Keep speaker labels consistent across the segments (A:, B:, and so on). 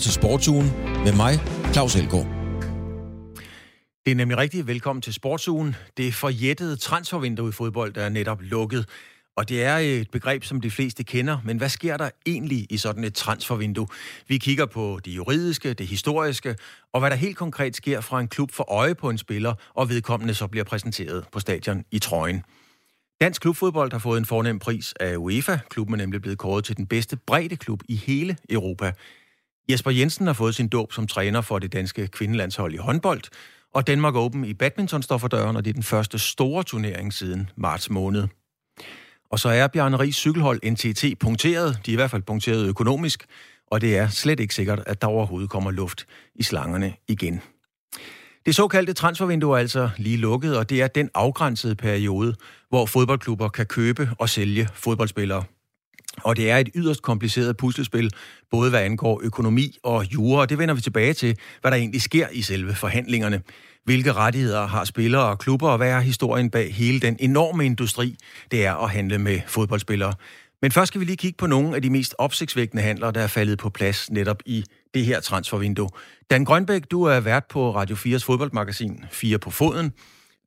A: til Sportsugen med mig, Claus Elgaard.
B: Det er nemlig rigtig velkommen til Sportsugen. Det forjættede transfervindue i fodbold, der er netop lukket. Og det er et begreb, som de fleste kender, men hvad sker der egentlig i sådan et transfervindue? Vi kigger på det juridiske, det historiske, og hvad der helt konkret sker fra en klub for øje på en spiller, og vedkommende så bliver præsenteret på stadion i trøjen. Dansk klubfodbold har fået en fornem pris af UEFA. Klubben er nemlig blevet kåret til den bedste bredde klub i hele Europa. Jesper Jensen har fået sin dåb som træner for det danske kvindelandshold i håndbold, og Danmark Open i badminton står for døren, og det er den første store turnering siden marts måned. Og så er Bjarne Ries cykelhold NTT punkteret. De er i hvert fald punkteret økonomisk, og det er slet ikke sikkert, at der overhovedet kommer luft i slangerne igen. Det såkaldte transfervindue er altså lige lukket, og det er den afgrænsede periode, hvor fodboldklubber kan købe og sælge fodboldspillere. Og det er et yderst kompliceret puslespil, både hvad angår økonomi og jura, og det vender vi tilbage til, hvad der egentlig sker i selve forhandlingerne. Hvilke rettigheder har spillere og klubber, og hvad er historien bag hele den enorme industri, det er at handle med fodboldspillere. Men først skal vi lige kigge på nogle af de mest opsigtsvækkende handler, der er faldet på plads netop i det her transfervindue. Dan Grønbæk, du er vært på Radio 4's fodboldmagasin 4 på foden.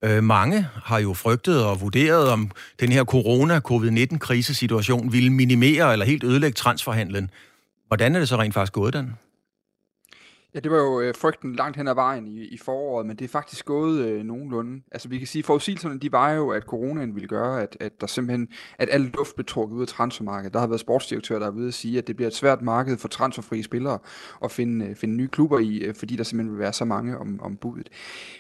B: Øh, mange har jo frygtet og vurderet, om den her corona-covid-19-krisesituation ville minimere eller helt ødelægge transferhandlen. Hvordan er det så rent faktisk gået, den?
C: Ja, det var jo øh, frygten langt hen ad vejen i, i foråret, men det er faktisk gået øh, nogenlunde. Altså vi kan sige, forudsigelserne de var jo, at coronaen ville gøre, at, at der simpelthen, at al luft blev trukket ud af transfermarkedet. Der har været sportsdirektører, der har ude at sige, at det bliver et svært marked for transferfrie spillere at finde, øh, finde nye klubber i, øh, fordi der simpelthen vil være så mange om, om budet.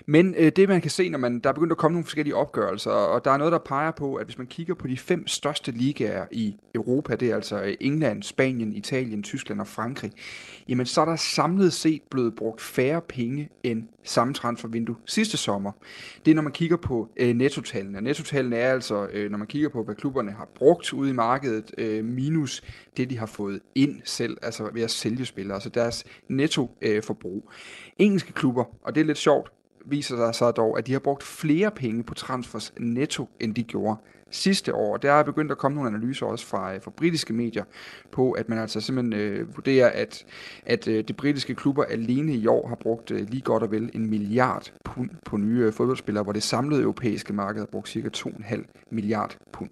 C: Men øh, det man kan se, når man, der er begyndt at komme nogle forskellige opgørelser, og der er noget, der peger på, at hvis man kigger på de fem største ligaer i Europa, det er altså øh, England, Spanien, Italien, Tyskland og Frankrig, jamen så er der samlet set blevet brugt færre penge end samme transfervindue sidste sommer. Det er, når man kigger på øh, nettotallene. Nettotallene er altså, øh, når man kigger på, hvad klubberne har brugt ude i markedet, øh, minus det, de har fået ind selv, altså ved at sælge spillere, altså deres nettoforbrug. Øh, Engelske klubber, og det er lidt sjovt, viser der sig dog, at de har brugt flere penge på transfers netto, end de gjorde sidste år. Der er begyndt at komme nogle analyser også fra, øh, fra britiske medier på, at man altså simpelthen øh, vurderer, at, at øh, de britiske klubber alene i år har brugt øh, lige godt og vel en milliard pund på nye øh, fodboldspillere, hvor det samlede europæiske marked har brugt cirka 2,5 milliard pund.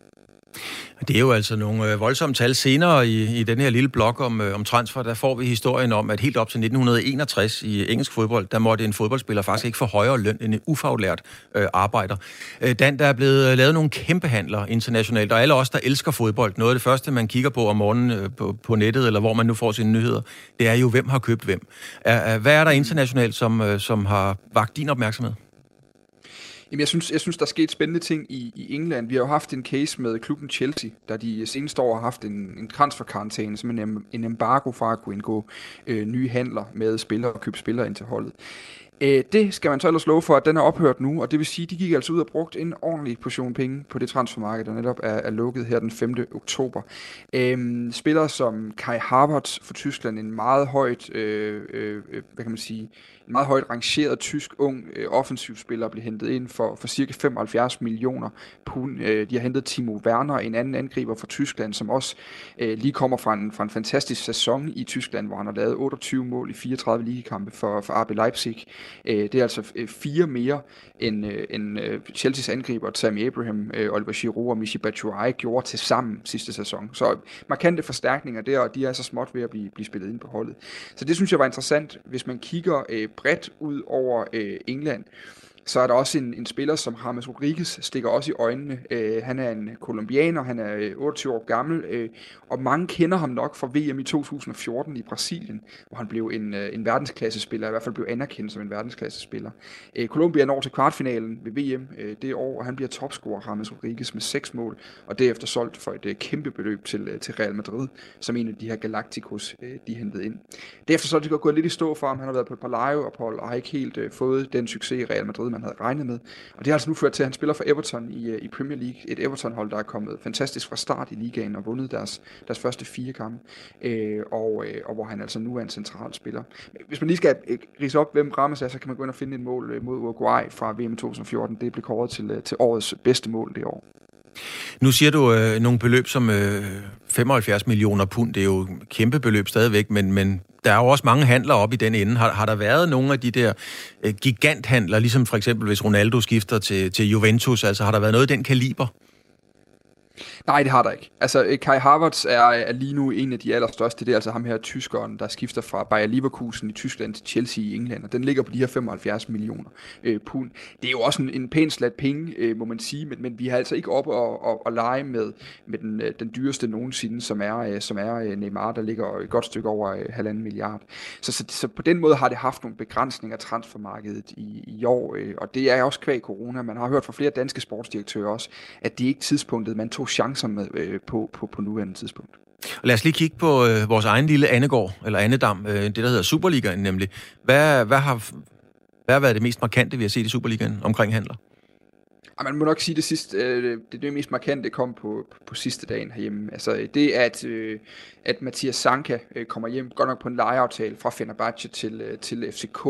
B: Det er jo altså nogle øh, voldsomme tal. Senere i, i den her lille blok om, øh, om transfer, der får vi historien om, at helt op til 1961 i engelsk fodbold, der måtte en fodboldspiller faktisk ikke få højere løn end en ufaglært øh, arbejder. Øh, Dan, der er blevet øh, lavet nogle kæmpe handler internationalt, og alle os, der elsker fodbold, noget af det første, man kigger på om morgenen øh, på, på nettet, eller hvor man nu får sine nyheder, det er jo, hvem har købt hvem. Er, hvad er der internationalt, som, øh, som har vagt din opmærksomhed?
C: Jamen, jeg synes, jeg synes, der er sket spændende ting i, i England. Vi har jo haft en case med klubben Chelsea, der de seneste år har haft en, en transferkarantæne, som en, en embargo fra at kunne indgå øh, nye handler med spillere og købe spillere ind til holdet. Øh, det skal man så ellers love for, at den er ophørt nu, og det vil sige, at de gik altså ud og brugt en ordentlig portion penge på det transfermarked, der netop er, er lukket her den 5. oktober. Øh, spillere som Kai Havertz for Tyskland, en meget højt, øh, øh, øh, hvad kan man sige, en meget højt rangeret tysk ung øh, offensivspiller blev hentet ind for, for cirka 75 millioner pund. Øh, de har hentet Timo Werner, en anden angriber fra Tyskland, som også øh, lige kommer fra en, fra en fantastisk sæson i Tyskland, hvor han har lavet 28 mål i 34 ligekampe for, for RB Leipzig. Øh, det er altså øh, fire mere end, øh, end øh, Chelsea's angriber Tammy Abraham, øh, Oliver Giroud og Michy Batshuayi gjorde til sammen sidste sæson. Så øh, markante forstærkninger der, og de er så småt ved at blive, blive spillet ind på holdet. Så det synes jeg var interessant, hvis man kigger øh, bredt ud over øh, England så er der også en, en spiller som James Rodriguez, stikker også i øjnene. Øh, han er en kolumbianer, han er øh, 28 år gammel, øh, og mange kender ham nok fra VM i 2014 i Brasilien, hvor han blev en, øh, en verdensklassespiller, i hvert fald blev anerkendt som en verdensklassespiller. Øh, Colombia når til kvartfinalen ved VM øh, det år, og han bliver topscorer, James Rodriguez, med seks mål, og derefter solgt for et øh, kæmpe beløb til, øh, til Real Madrid, som en af de her Galacticos, øh, de hentede ind. Derefter så er det gået lidt i stå for ham, han har været på et par live-ophold, og har ikke helt øh, fået den succes i Real Madrid, man havde regnet med. Og det har altså nu ført til, at han spiller for Everton i, øh, i Premier League. Et Everton-hold, der er kommet fantastisk fra start i ligaen og vundet deres, deres første fire kampe. Øh, og, øh, og hvor han altså nu er en central spiller. Hvis man lige skal øh, rise op, hvem Ramos er, så kan man gå ind og finde et mål øh, mod Uruguay fra VM 2014. Det blev kåret til, øh, til årets bedste mål det år.
B: Nu siger du øh, nogle beløb som øh, 75 millioner pund. Det er jo kæmpe beløb stadigvæk, men, men der er jo også mange handler op i den ende. Har, har der været nogle af de der øh, giganthandler, ligesom for eksempel hvis Ronaldo skifter til, til Juventus, altså har der været noget i den kaliber?
C: Nej, det har der ikke. Altså, øh, Kai Havertz er, er lige nu en af de allerstørste. Det er altså ham her, tyskeren, der skifter fra Bayer Leverkusen i Tyskland til Chelsea i England, og den ligger på de her 75 millioner øh, pund. Det er jo også en, en pæn slat penge, øh, må man sige, men, men vi har altså ikke op og, og, og lege med, med den, øh, den dyreste nogensinde, som er, øh, som er øh, Neymar, der ligger et godt stykke over øh, halvanden milliard. Så, så, så på den måde har det haft nogle begrænsninger af transfermarkedet i, i år, øh, og det er også kvæg corona. Man har hørt fra flere danske sportsdirektører også, at det ikke tidspunktet, man tog chancer med, øh, på, på, på nuværende tidspunkt.
B: Og lad os lige kigge på øh, vores egen lille Annegård, eller Annedam, øh, det der hedder Superligaen nemlig. Hvad, hvad, har, hvad har været det mest markante, vi har set i Superligaen omkring handler?
C: Og man må nok sige, det sidste, øh, det, det mest markante kom på, på, på sidste dagen herhjemme. Altså det, at, øh, at Mathias Sanka øh, kommer hjem, godt nok på en lejeaftale fra Fenerbahce til, øh, til FCK,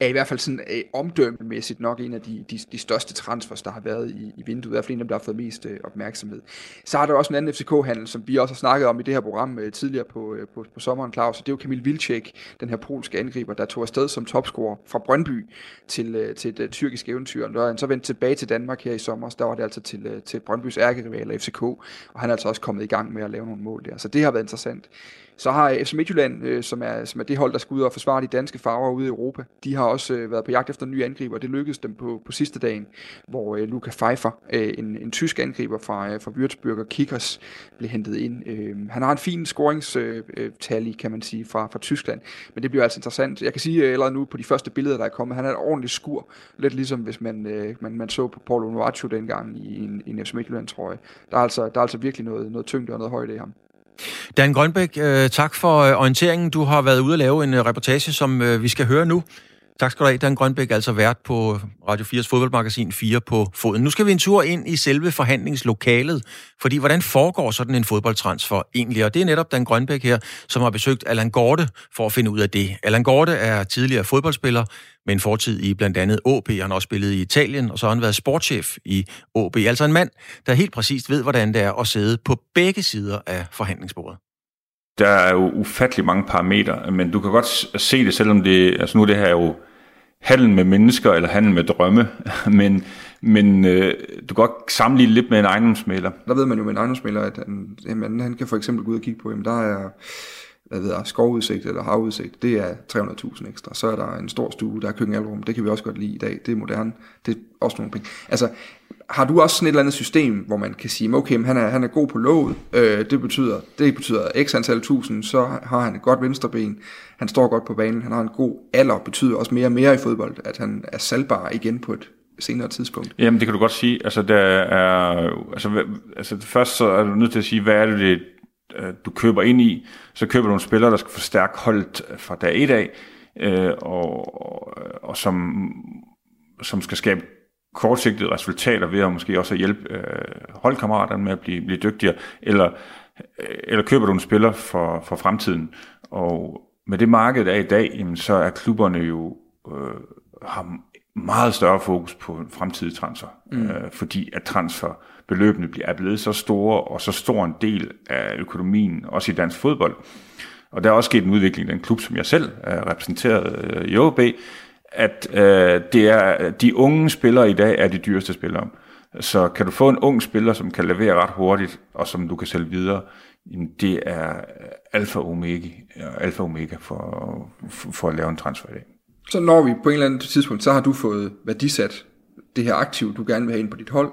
C: er i hvert fald sådan øh, omdømmemæssigt nok en af de, de, de største transfers, der har været i, i vinduet. I hvert fald en af dem, der har fået mest øh, opmærksomhed. Så har der også en anden FCK-handel, som vi også har snakket om i det her program øh, tidligere på, øh, på, på sommeren, Claus, og det er jo Kamil Vilcek, den her polske angriber, der tog afsted som topscorer fra Brøndby til, øh, til et øh, tyrkisk eventyr. Og han så vendte tilbage til Danmark her i sommer, der var det altså til, øh, til Brøndbys ærkerival FCK, og han er altså også kommet i gang med at lave nogle mål der. Så det har været interessant. Så har FC Midtjylland, øh, som, er, som er det hold, der skal ud og forsvare de danske farver ude i Europa, de har også øh, været på jagt efter nye angriber. Det lykkedes dem på, på sidste dagen, hvor øh, Luca Pfeiffer, øh, en, en tysk angriber fra, øh, fra Würzburg og Kickers, blev hentet ind. Øh, han har en fin scoringstal øh, øh kan man sige, fra, fra Tyskland, men det bliver altså interessant. Jeg kan sige øh, allerede nu på de første billeder, der er kommet, han er et ordentligt skur, lidt ligesom hvis man, øh, man, man så på Paulo Nuaccio dengang i en, i en FC Midtjylland-trøje. Der er altså, der er altså virkelig noget, noget tyngde og noget højde i ham.
B: Dan Grønbæk, øh, tak for øh, orienteringen. Du har været ude at lave en øh, reportage, som vi skal høre nu. Tak skal du have, Dan Grønbæk, altså vært på Radio 4's fodboldmagasin 4 på foden. Nu skal vi en tur ind i selve forhandlingslokalet, fordi hvordan foregår sådan en fodboldtransfer egentlig? Og det er netop Dan Grønbæk her, som har besøgt Allan Gorte for at finde ud af det. Allan Gorte er tidligere fodboldspiller med en fortid i blandt andet AB. Han har også spillet i Italien, og så har han været sportschef i AB. Altså en mand, der helt præcist ved, hvordan det er at sidde på begge sider af forhandlingsbordet.
D: Der er jo ufattelig mange parametre, men du kan godt se det, selvom det, altså nu det her er jo handel med mennesker eller handel med drømme, men, men øh, du kan godt sammenligne lidt med en ejendomsmaler.
C: Der ved man jo med en ejendomsmaler, at han, jamen, han kan for eksempel gå ud og kigge på, jamen der er hvad ved jeg, skovudsigt eller havudsigt, det er 300.000 ekstra. Så er der en stor stue, der er køkkenalrum, det kan vi også godt lide i dag, det er moderne, det er også nogle penge. Altså, har du også sådan et eller andet system, hvor man kan sige, okay, han er, han er god på låget, øh, det, betyder, det betyder x antal tusind, så har han et godt venstreben, han står godt på banen, han har en god alder, betyder også mere og mere i fodbold, at han er salgbar igen på et senere tidspunkt.
D: Jamen, det kan du godt sige. Altså, der er, altså, altså først så er du nødt til at sige, hvad er det, det øh, du køber ind i. Så køber du nogle spillere, der skal forstærke holdet fra dag et af, øh, og, og, og som, som skal skabe kortsigtede resultater ved at måske også hjælpe øh, holdkammeraterne med at blive, blive dygtigere, eller, øh, eller køber du en spiller for, for fremtiden. Og med det marked, der er i dag, jamen, så er klubberne jo øh, har meget større fokus på fremtidige transfer, mm. øh, fordi at transferbeløbene bliver, er blevet så store, og så stor en del af økonomien, også i dansk fodbold. Og der er også sket en udvikling i den klub, som jeg selv er repræsenteret øh, i OB, at øh, det er, de unge spillere i dag er de dyreste spillere. Så kan du få en ung spiller, som kan levere ret hurtigt, og som du kan sælge videre, det er alfa og omega, alfa omega for, for, at lave en transfer i dag.
C: Så når vi på en eller anden tidspunkt, så har du fået værdisat det her aktiv, du gerne vil have ind på dit hold.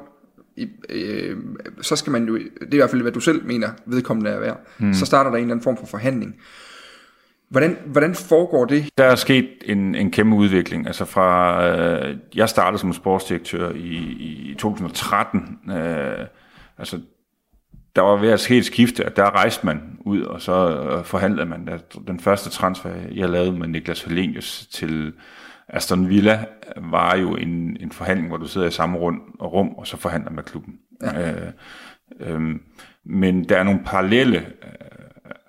C: I, øh, så skal man jo, det er i hvert fald, hvad du selv mener, vedkommende er værd. Hmm. Så starter der en eller anden form for forhandling. Hvordan, hvordan foregår det?
D: Der er sket en, en kæmpe udvikling. Altså fra, øh, jeg startede som sportsdirektør i, i 2013. Øh, altså, der var ved at ske et skifte, at der rejste man ud, og så øh, forhandlede man. Den første transfer, jeg lavede med Niklas Helenius til Aston Villa, var jo en, en forhandling, hvor du sidder i samme rund, og rum, og så forhandler med klubben. Ja. Øh, øh, men der er nogle parallelle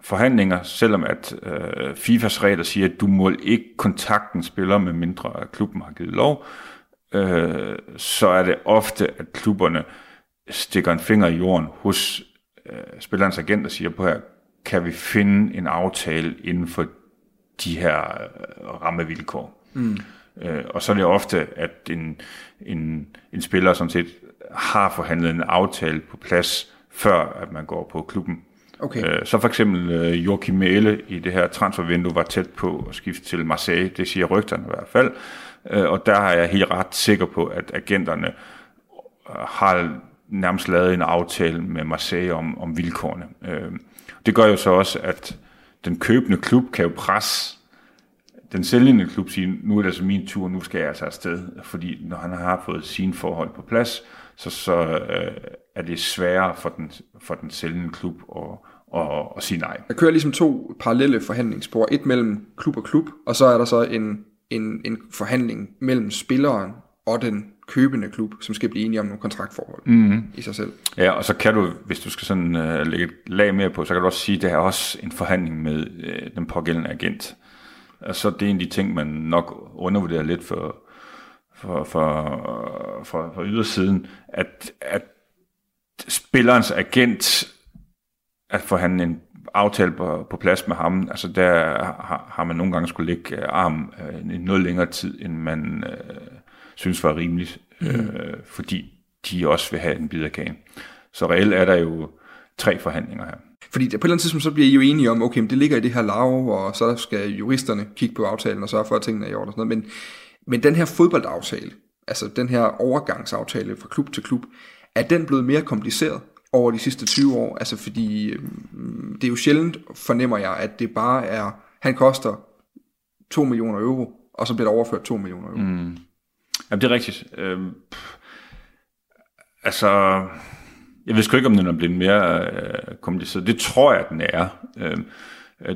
D: forhandlinger, selvom at øh, FIFAs regler siger, at du må ikke kontakte en spiller, med mindre at klubben har givet lov, øh, så er det ofte, at klubberne stikker en finger i jorden hos øh, spillerens agent og siger på her, kan vi finde en aftale inden for de her øh, rammevilkår. Mm. Øh, og så er det ofte, at en, en, en spiller sådan set har forhandlet en aftale på plads, før at man går på klubben. Okay. Øh, så for eksempel øh, Joachim Mæle i det her transfervindue var tæt på at skifte til Marseille, det siger rygterne i hvert fald. Øh, og der er jeg helt ret sikker på, at agenterne øh, har nærmest lavet en aftale med Marseille om, om vilkårene. Øh, det gør jo så også, at den købende klub kan jo presse den sælgende klub sige, nu er det altså min tur, nu skal jeg altså afsted. Fordi når han har fået sine forhold på plads, så, så øh, er det sværere for den, for den sælgende klub at, at, at sige nej.
C: Der kører ligesom to parallelle forhandlingsspor. Et mellem klub og klub, og så er der så en, en, en forhandling mellem spilleren og den købende klub, som skal blive enige om nogle kontraktforhold mm. i sig selv.
D: Ja, og så kan du, hvis du skal sådan uh, lægge et lag mere på, så kan du også sige, at det er også en forhandling med uh, den pågældende agent. Altså, det er en af de ting, man nok undervurderer lidt for, for, for, for, for ydersiden, at, at spillerens agent, at få han en aftale på, på plads med ham, altså der har, har man nogle gange skulle lægge øh, arm øh, en noget længere tid, end man øh, synes var rimeligt, mm. øh, fordi de også vil have en bid af kagen. Så reelt er der jo tre forhandlinger her.
C: Fordi på et eller andet tidspunkt, så bliver I jo enige om, okay, men det ligger i det her lav, og så skal juristerne kigge på aftalen og sørge for, at tingene er i orden og sådan noget. Men, men den her fodboldaftale, altså den her overgangsaftale fra klub til klub, er den blevet mere kompliceret over de sidste 20 år? Altså fordi øh, det er jo sjældent, fornemmer jeg, at det bare er, han koster 2 millioner euro, og så bliver der overført 2 millioner euro. Mm.
D: Jamen det er rigtigt. Øh, altså, jeg ved sgu ikke, om den er blevet mere øh, kompliceret. Det tror jeg, den er. Øh,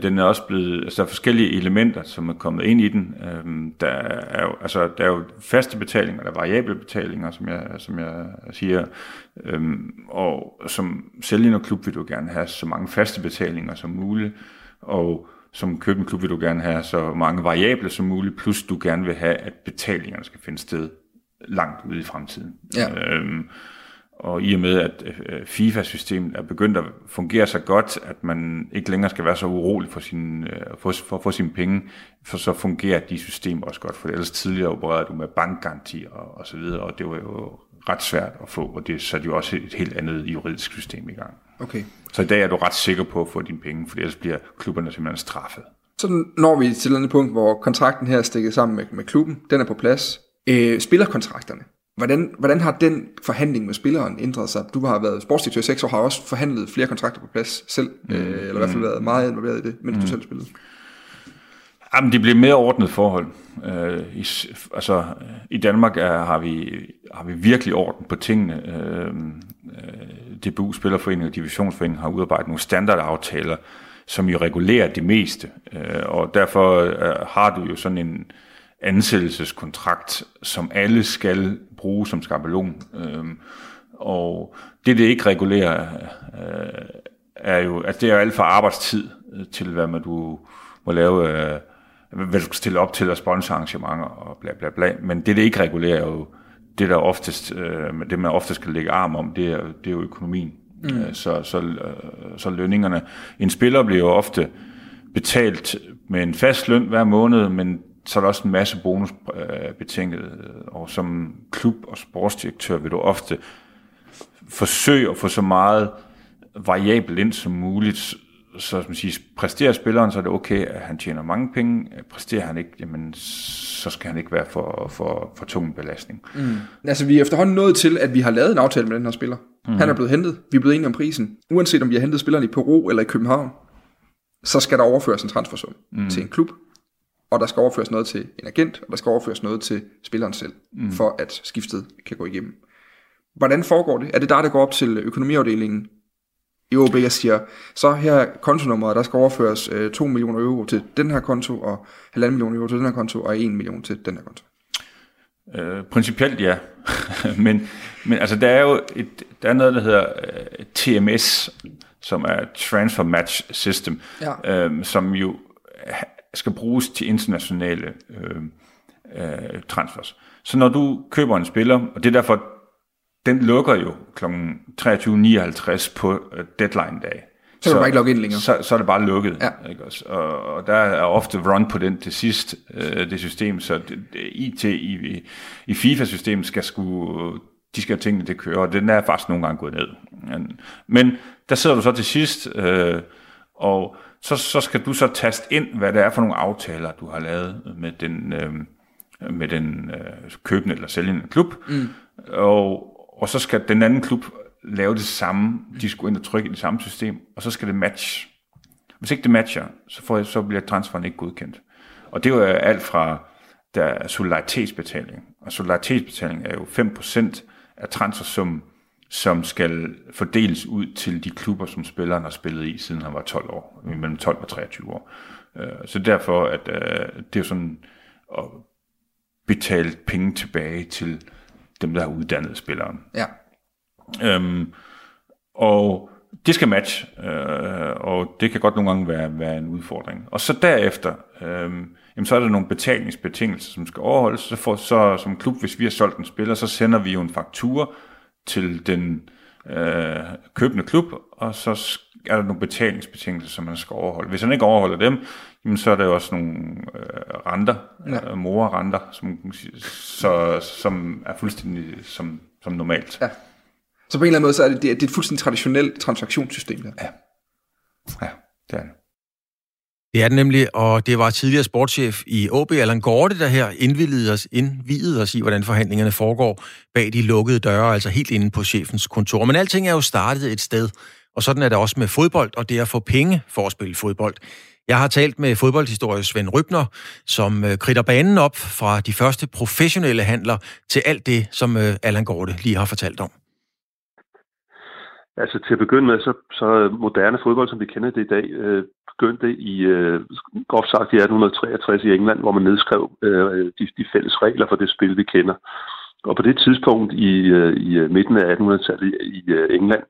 D: den er også blevet, altså der er forskellige elementer, som er kommet ind i den. Øhm, der, er jo, altså, der er jo faste betalinger, der er variable betalinger, som jeg, som jeg siger. Øhm, og som sælgende klub vil du gerne have så mange faste betalinger som muligt. Og som købende klub vil du gerne have så mange variable som muligt, plus du gerne vil have, at betalingerne skal finde sted langt ude i fremtiden. Ja. Øhm, og i og med, at øh, FIFA-systemet er begyndt at fungere så godt, at man ikke længere skal være så urolig for, sin, øh, for, for, for sine penge, for så fungerer de systemer også godt. For ellers tidligere opererede du med bankgaranti og, og så videre, og det var jo ret svært at få, og det satte jo også et helt andet juridisk system i gang. Okay. Så i dag er du ret sikker på at få dine penge, for ellers bliver klubberne simpelthen straffet.
C: Så når vi til et andet punkt, hvor kontrakten her er stikket sammen med, med klubben, den er på plads. Øh, spillerkontrakterne, Hvordan, hvordan har den forhandling med spilleren ændret sig? Du har været sportsdirektør i seks år, har også forhandlet flere kontrakter på plads selv, mm. øh, eller i hvert fald mm. været meget involveret i det, mens mm. du selv spillede.
D: Jamen, det bliver mere ordnet forhold. Øh, i, altså, i Danmark er, har, vi, har vi virkelig orden på tingene. Øh, øh DBU Spillerforening og Divisionsforening har udarbejdet nogle standardaftaler, som jo regulerer det meste. Øh, og derfor øh, har du jo sådan en, ansættelseskontrakt, som alle skal bruge som skabelon. Øhm, og det, det ikke regulerer, øh, er jo, at det er alt fra arbejdstid øh, til, hvad man du må lave, øh, hvad du skal stille op til at sponsorarrangementer og bla bla bla. Men det, det ikke regulerer, er jo det, der oftest, øh, det man oftest kan lægge arm om, det er, det er jo økonomien. Mm. Øh, så, så, øh, så lønningerne. En spiller bliver jo ofte betalt med en fast løn hver måned, men så er der også en masse bonusbetinget, øh, og som klub og sportsdirektør vil du ofte forsøge at få så meget variabel ind som muligt, så som siger, præsterer spilleren, så er det okay, at han tjener mange penge. Præsterer han ikke, jamen, så skal han ikke være for, for, for tung belastning.
C: Mm. Altså, vi er efterhånden nået til, at vi har lavet en aftale med den her spiller. Mm. Han er blevet hentet. Vi er blevet enige om prisen. Uanset om vi har hentet spilleren i Peru eller i København, så skal der overføres en transfersum mm. til en klub, og der skal overføres noget til en agent, og der skal overføres noget til spilleren selv, mm. for at skiftet kan gå igennem. Hvordan foregår det? Er det der, der går op til økonomiafdelingen i OB og siger, så her er kontonummeret, der skal overføres øh, 2 millioner euro til den her konto, og 1,5 millioner euro til den her konto, og 1 million til den her konto?
D: Øh, principielt ja, men, men altså der er jo et, der er noget, der hedder øh, TMS, som er Transfer Match System, ja. øh, som jo skal bruges til internationale øh, øh, transfers. Så når du køber en spiller, og det er derfor, den lukker jo kl. 23.59 på øh, deadline dag.
C: Så er du bare ikke logge ind længere.
D: Så, så er det bare lukket.
C: Ja.
D: Ikke også? Og, og der er ofte run på den til sidst, øh, det system, så det, det, IT i, i FIFA-systemet skal sgu, de skal have tingene til at køre, og den er faktisk nogle gange gået ned. Men, men der sidder du så til sidst, øh, og så, så skal du så taste ind, hvad det er for nogle aftaler, du har lavet med den, øh, med den øh, købende eller sælgende klub. Mm. Og, og så skal den anden klub lave det samme. De skulle ind og trykke i det samme system, og så skal det matche. Hvis ikke det matcher, så, får jeg, så bliver transferen ikke godkendt. Og det er jo alt fra der er solidaritetsbetaling. Og solidaritetsbetaling er jo 5% af transfersummen, som skal fordeles ud til de klubber, som spilleren har spillet i, siden han var 12 år, mellem 12 og 23 år. Øh, så derfor, at øh, det er sådan at betale penge tilbage til dem, der har uddannet spilleren.
C: Ja.
D: Øhm, og det skal matche, øh, og det kan godt nogle gange være, være en udfordring. Og så derefter, øh, jamen så er der nogle betalingsbetingelser, som skal overholdes. Så, for, så som klub, hvis vi har solgt en spiller, så sender vi jo en faktura til den øh, købende klub, og så er der nogle betalingsbetingelser, som man skal overholde. Hvis han ikke overholder dem, jamen så er der jo også nogle øh, renter, ja. øh, morerenter, som, så, som er fuldstændig som, som normalt.
C: Ja. Så på en eller anden måde, så er det, det er et fuldstændig traditionelt transaktionssystem. Der.
D: Ja. ja, det er det.
B: Det er den nemlig, og det var tidligere sportschef i AB, Allan Gorte, der her indvidede os, indvidede os i, hvordan forhandlingerne foregår bag de lukkede døre, altså helt inde på chefens kontor. Men alting er jo startet et sted, og sådan er det også med fodbold, og det er at få penge for at spille fodbold. Jeg har talt med fodboldhistoriker Svend Rybner, som kritter kridter banen op fra de første professionelle handler til alt det, som øh, Allan Gorte lige har fortalt om.
E: Altså til at begynde med, så, så moderne fodbold, som vi kender det i dag, øh, begyndte i, øh, groft sagt i 1863 i England, hvor man nedskrev øh, de, de fælles regler for det spil, vi kender. Og på det tidspunkt i, øh, i øh, midten af 1800-tallet i øh, England,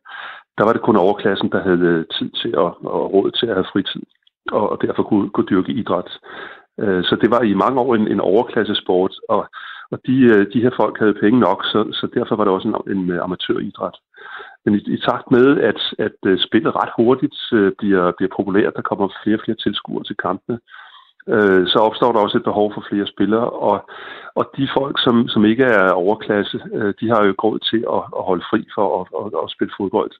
E: der var det kun overklassen, der havde øh, tid til at, og råd til at have fritid, og, og derfor kunne, kunne dyrke idræt. Øh, så det var i mange år en, en overklassesport, og, og de, øh, de her folk havde penge nok, så, så derfor var det også en, en øh, amatøridræt. Men i, i takt med, at, at øh, spillet ret hurtigt øh, bliver, bliver populært, der kommer flere og flere tilskuere til kampene, øh, så opstår der også et behov for flere spillere, og, og de folk, som, som ikke er overklasse, øh, de har jo råd til at, at holde fri for at, at, at spille fodbold.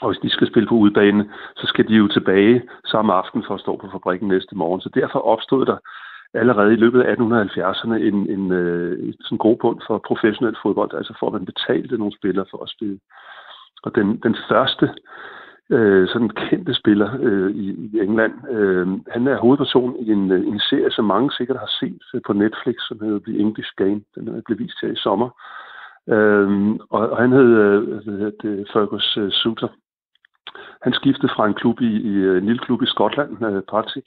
E: Og hvis de skal spille på udebane, så skal de jo tilbage samme aften for at stå på fabrikken næste morgen. Så derfor opstod der allerede i løbet af 1870'erne en, en, øh, en sådan god bund for professionel fodbold, altså for at man betalte nogle spillere for at spille. Og den, den første øh, sådan kendte spiller øh, i, i England, øh, han er hovedperson i en, øh, en serie, som mange sikkert har set øh, på Netflix, som hedder The English Game. Den blev vist her i sommer. Øh, og, og han hed, øh, det, Fergus øh, Suter. Han skiftede fra en klub i, i øh, en lille klub i Skotland, øh, Partick,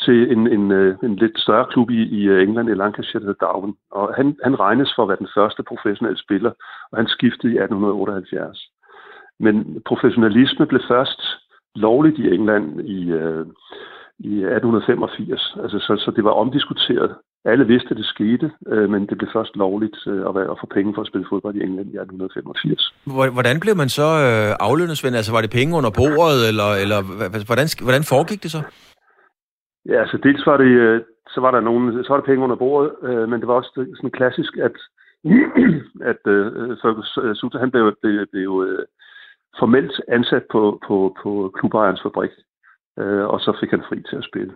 E: til en, en, øh, en lidt større klub i, i England, i Lancashire, der hedder Darwin. Og han, han regnes for at være den første professionelle spiller, og han skiftede i 1878. Men professionalisme blev først lovligt i England i, øh, i 1885. Altså, så, så det var omdiskuteret. Alle vidste, at det skete, øh, men det blev først lovligt øh, at, være, at få penge for at spille fodbold i England i 1885.
B: Hvordan blev man så øh, aflønnet, Svend? Altså, var det penge under bordet, eller, eller hvordan, hvordan foregik det så?
E: Ja, altså dels var det, øh, så var der nogen, så var der penge under bordet, øh, men det var også sådan klassisk, at, at øh, Fergus øh, Suter, han blev, blev, blev øh, formelt ansat på, på, på klubejernes fabrik, øh, og så fik han fri til at spille.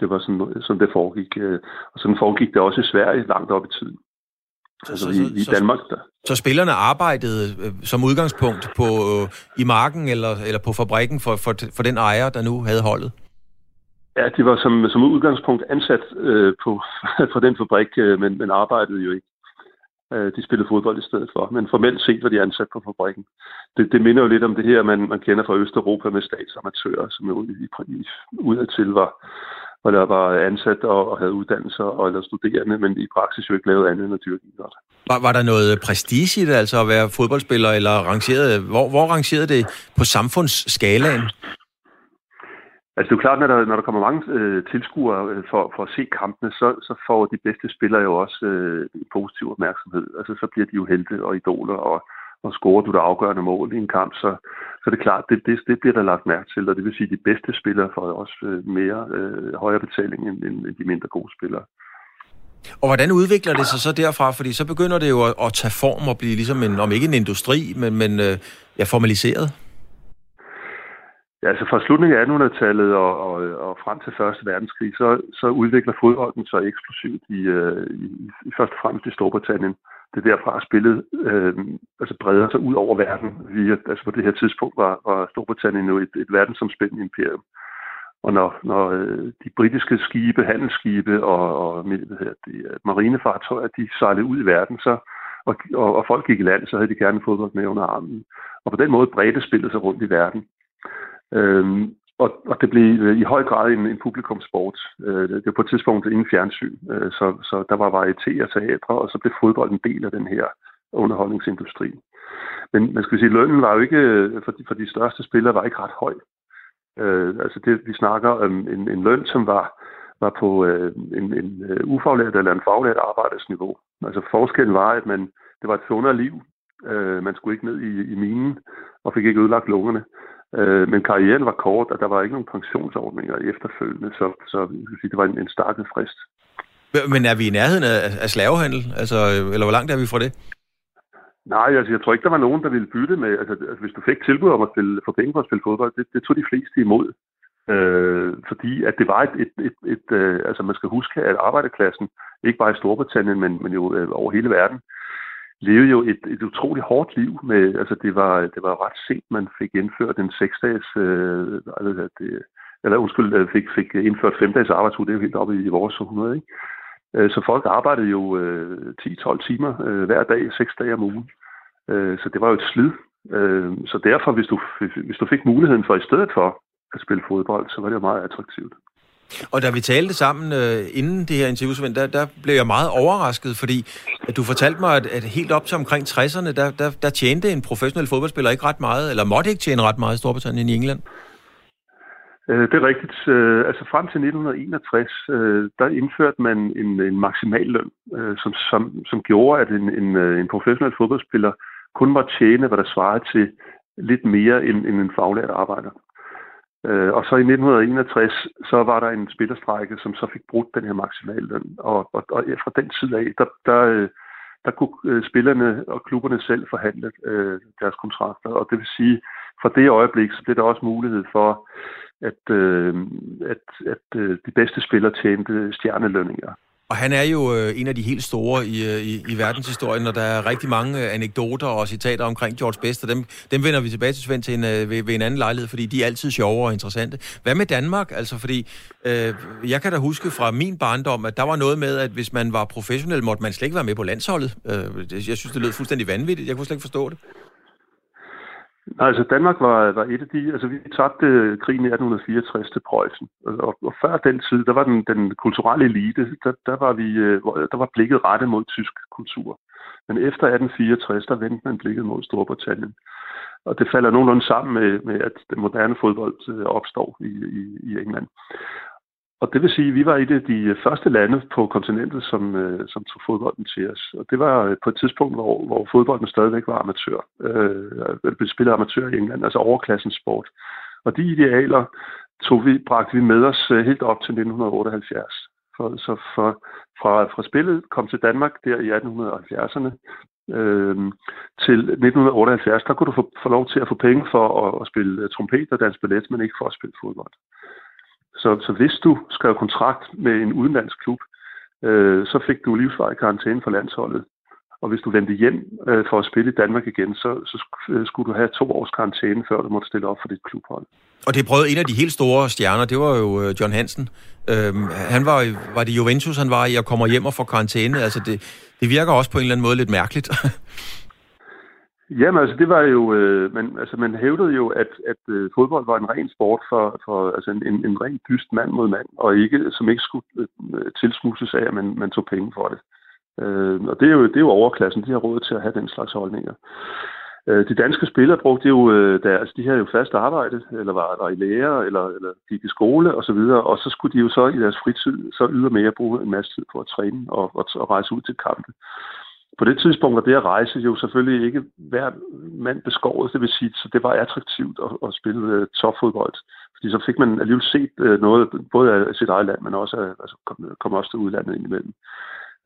E: Det var sådan, sådan det foregik. Øh, og sådan foregik det også i Sverige langt op i tiden.
B: Så, altså så, i, i Danmark. Der. Så spillerne arbejdede øh, som udgangspunkt på øh, i marken eller, eller på fabrikken for, for, for den ejer, der nu havde holdet?
E: Ja, de var som, som udgangspunkt ansat øh, på, for den fabrik, øh, men, men arbejdede jo ikke. Øh, de spillede fodbold i stedet for, men formelt set var de ansat på fabrikken. Det, det minder jo lidt om det her, man, man kender fra Østeuropa med statsamatører, som jo i, i, udadtil var, var, der var ansat og, og havde uddannelser og eller studerende, men i praksis jo ikke lavet andet end at dyrke idræt.
B: Var, var der noget prestige i det, altså at være fodboldspiller, eller rangeret, hvor, hvor rangerede det på samfundsskalaen?
E: Altså det er jo klart, når der, når der kommer mange øh, tilskuere øh, for, for at se kampene, så, så får de bedste spillere jo også øh, positiv opmærksomhed. Altså så bliver de jo helte og idoler, og, og scorer du det afgørende mål i en kamp, så, så det er klart, det, det, det bliver der lagt mærke til, og det vil sige, at de bedste spillere får også øh, mere øh, højere betaling end, end de mindre gode spillere.
B: Og hvordan udvikler det sig så derfra? Fordi så begynder det jo at, at tage form og blive ligesom en, om ikke en industri, men, men øh, ja, formaliseret.
E: Ja, altså fra slutningen af 1800-tallet og, og, og frem til Første Verdenskrig, så, så udvikler fodbolden sig eksplosivt i, øh, i, i først og fremmest i Storbritannien. Det er derfra, at spillet øh, altså breder sig ud over verden. Vi, altså på det her tidspunkt var, var Storbritannien jo et, et verdensomspændende imperium. Og når, når øh, de britiske skibe, handelsskibe og, og hvad hedder det, øh, marinefartøjer, de sejlede ud i verden, så, og, og, og folk gik i land, så havde de gerne fodbold med under armen. Og på den måde bredte spillet sig rundt i verden. Øhm, og, og det blev øh, i høj grad en, en publikumsport. Øh, det var på et tidspunkt ingen fjernsyn, øh, så, så der var varieté og teatre, og så blev fodbold en del af den her underholdningsindustri. Men man skal sige, lønnen var jo ikke, øh, for de, for de største spillere, var ikke ret høj. Øh, altså det, vi snakker om en, en løn, som var, var på øh, en, en uh, ufaglært eller en faglært arbejdsniveau. Altså forskellen var, at man, det var et sundere liv. Øh, man skulle ikke ned i, i minen og fik ikke ødelagt lungerne. Øh, men karrieren var kort, og der var ikke nogen pensionsordninger efterfølgende, så, så sige, det var en, en startet frist.
B: Men er vi i nærheden af, af slavehandel? Altså, eller hvor langt er vi fra det?
E: Nej, altså, jeg tror ikke, der var nogen, der ville bytte med... Altså, altså hvis du fik tilbud om at spille, få penge for at spille fodbold, det, det tog de fleste imod. Øh, fordi at det var et, et, et, et øh, altså man skal huske, at arbejderklassen, ikke bare i Storbritannien, men, men jo øh, over hele verden, levede jo et, et utroligt hårdt liv. Med, altså det var, det var ret sent, man fik indført en seksdages, øh, altså det, eller undskyld, øh, fik, fik indført femdages arbejdsuge, det er jo helt oppe i, vores århundrede, ikke? Øh, så folk arbejdede jo øh, 10-12 timer øh, hver dag, 6 dage om ugen. Øh, så det var jo et slid. Øh, så derfor, hvis du, hvis du fik muligheden for i stedet for at spille fodbold, så var det jo meget attraktivt.
B: Og da vi talte sammen øh, inden det her interview, Svend, der, der blev jeg meget overrasket, fordi at du fortalte mig, at, at helt op til omkring 60'erne, der, der, der tjente en professionel fodboldspiller ikke ret meget, eller måtte ikke tjene ret meget i Storbritannien i England.
E: Øh, det er rigtigt. Øh, altså frem til 1961, øh, der indførte man en, en maksimal løn, øh, som, som, som gjorde, at en, en, øh, en professionel fodboldspiller kun måtte tjene, hvad der svarede til lidt mere end, end en faglært arbejder. Øh, og så i 1961, så var der en spillerstrække, som så fik brudt den her maksimale løn. Og, og, og fra den tid af, der, der, øh, der kunne øh, spillerne og klubberne selv forhandle øh, deres kontrakter. Og det vil sige, fra det øjeblik, så blev der også mulighed for, at, øh, at, at øh, de bedste spillere tjente stjernelønninger.
B: Og han er jo øh, en af de helt store i, øh, i, i verdenshistorien, og der er rigtig mange øh, anekdoter og citater omkring George Best, og dem, dem vender vi tilbage til Svend til en, øh, ved, ved en anden lejlighed, fordi de er altid sjove og interessante. Hvad med Danmark? Altså, fordi øh, jeg kan da huske fra min barndom, at der var noget med, at hvis man var professionel, måtte man slet ikke være med på landsholdet. Øh, jeg synes, det lød fuldstændig vanvittigt. Jeg kunne slet ikke forstå det.
E: Nej, altså Danmark var, var et af de... Altså vi tabte krigen i 1864 til Preussen. Altså, og, og før den tid, der var den, den kulturelle elite, der, der, var vi, øh, der var blikket rettet mod tysk kultur. Men efter 1864, der vendte man blikket mod Storbritannien. Og det falder nogenlunde sammen med, med at den moderne fodbold øh, opstår i, i, i England. Og det vil sige, at vi var et af de øh, første lande på kontinentet, som, øh, som tog fodbolden til os. Og det var øh, på et tidspunkt, hvor, hvor fodbolden stadigvæk var amatør. Øh, blev spillet amatør i England, altså overklassens sport. Og de idealer tog vi, bragte vi med os øh, helt op til 1978. For, så for, fra, fra spillet kom til Danmark der i 1870'erne øh, til 1978, der kunne du få, få lov til at få penge for at, at spille trompet og danse ballet, men ikke for at spille fodbold. Så, så hvis du skrev kontrakt med en udenlandsk klub, øh, så fik du livsvarig karantæne for landsholdet. Og hvis du vendte hjem øh, for at spille i Danmark igen, så, så øh, skulle du have to års karantæne, før du måtte stille op for dit klubhold.
B: Og det prøvede en af de helt store stjerner, det var jo øh, John Hansen. Øhm, han var, var det Juventus, han var i, og kommer hjem og får karantæne. Altså det, det virker også på en eller anden måde lidt mærkeligt.
E: Jamen altså, det var jo, øh, man, altså, man hævdede jo, at, at øh, fodbold var en ren sport for, for altså en, en, en ren dyst mand mod mand, og ikke, som ikke skulle øh, øh tilsmusses af, at man, man tog penge for det. Øh, og det er, jo, det er jo overklassen, de har råd til at have den slags holdninger. Øh, de danske spillere brugte jo, øh, der, altså de havde jo fast arbejde, eller var, var i lære, eller, eller gik i skole og så videre, og så skulle de jo så i deres fritid så ydermere bruge en masse tid på at træne og, og, og rejse ud til kampe på det tidspunkt var det at rejse jo selvfølgelig ikke hver mand beskåret, det vil sige, så det var attraktivt at, at spille uh, topfodbold. Fordi så fik man alligevel set uh, noget, både af sit eget land, men også af, altså, kom, kom også til udlandet indimellem.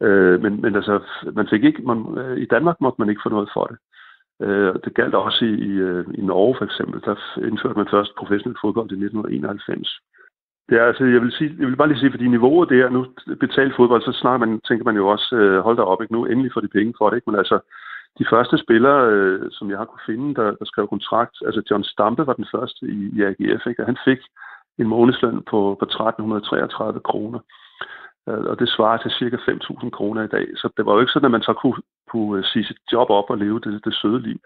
E: Uh, men, men altså, man fik ikke, man, uh, i Danmark måtte man ikke få noget for det. Uh, det galt også i, i, i Norge for eksempel. Der indførte man først professionel fodbold i 1991. Ja, altså jeg vil, sige, jeg vil bare lige sige, fordi niveauet der, nu betalt fodbold, så snart man, tænker man jo også, øh, hold da op, ikke? nu endelig får de penge for det, ikke? men altså de første spillere, øh, som jeg har kunne finde, der, der skrev kontrakt, altså John Stampe var den første i, i AGF, ikke? og han fik en månedsløn på, på 1333 kroner. Øh, og det svarer til cirka 5.000 kroner i dag. Så det var jo ikke sådan, at man så kunne, kunne øh, sige sit job op og leve det, det søde liv.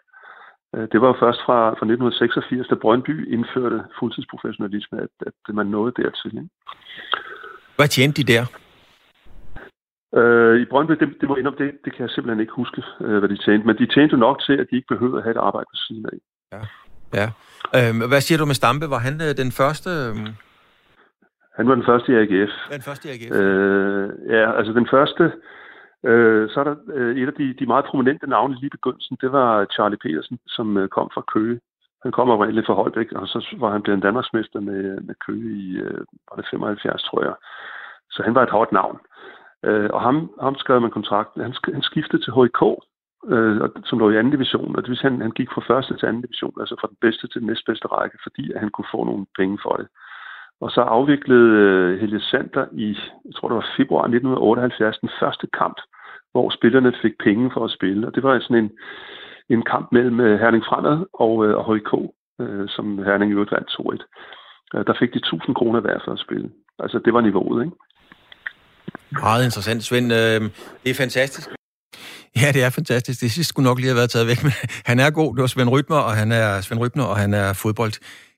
E: Øh, det var jo først fra, fra 1986, da Brøndby indførte fuldtidsprofessionalisme, at, at man nåede dertil. Ikke?
B: Hvad tjente de der?
E: Øh, I Brøndby, det, det, må indom, det, det kan jeg simpelthen ikke huske, øh, hvad de tjente. Men de tjente jo nok til, at de ikke behøvede at have et arbejde på siden af.
B: Ja. ja. Øh, hvad siger du med Stampe? Var han øh, den første... Øh...
E: Han var den første i AGF.
B: Den første i AGF?
E: Øh, ja, altså den første Øh, Øh, så er der øh, et af de, de meget prominente navne lige begyndelsen, det var Charlie Petersen, som øh, kom fra Køge. Han kom oprindeligt fra Holbæk, og så var han blevet Danmarksmester med, med Køge i øh, var det 75, tror jeg. Så han var et hårdt navn. Øh, og ham, ham skrev man kontrakten. Han, han skiftede til HIK, øh, som lå i anden division, og det vil sige, han, han gik fra første til anden division, altså fra den bedste til den næstbedste række, fordi at han kunne få nogle penge for det. Og så afviklede øh, Helge Sander i, jeg tror det var februar 1978, den første kamp hvor spillerne fik penge for at spille. Og det var sådan en, en kamp mellem øh, Herning Fremad og, øh, og øh, som Herning i øvrigt vandt 2-1. Der fik de 1000 kroner hver for at spille. Altså, det var niveauet, ikke?
B: Meget interessant, Svend. Det er fantastisk. Ja, det er fantastisk. Det sidste skulle nok lige have været taget væk, men han er god. Det var Svend Rytmer, og han er Svend Rytmer, og han er fodbold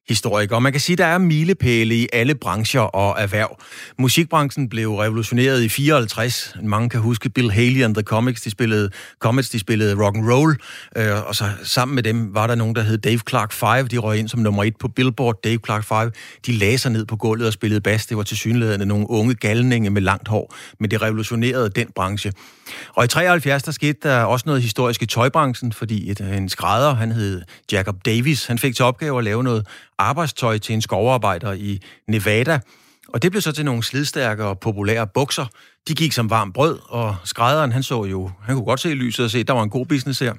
B: historiker. Man kan sige, at der er milepæle i alle brancher og erhverv. Musikbranchen blev revolutioneret i 54. Mange kan huske Bill Haley and the Comics. De spillede, Comets, de spillede rock and roll, øh, og så sammen med dem var der nogen, der hed Dave Clark 5. De røg ind som nummer et på Billboard. Dave Clark 5. De lagde sig ned på gulvet og spillede bas. Det var til synligheden nogle unge galninge med langt hår, men det revolutionerede den branche. Og i 73, der skete der også noget historisk i tøjbranchen, fordi et, en skrædder, han hed Jacob Davis, han fik til opgave at lave noget arbejdstøj til en skovarbejder i Nevada. Og det blev så til nogle slidstærke og populære bukser. De gik som varmt brød, og skrædderen, han så jo, han kunne godt se lyset og se, at der var en god business her.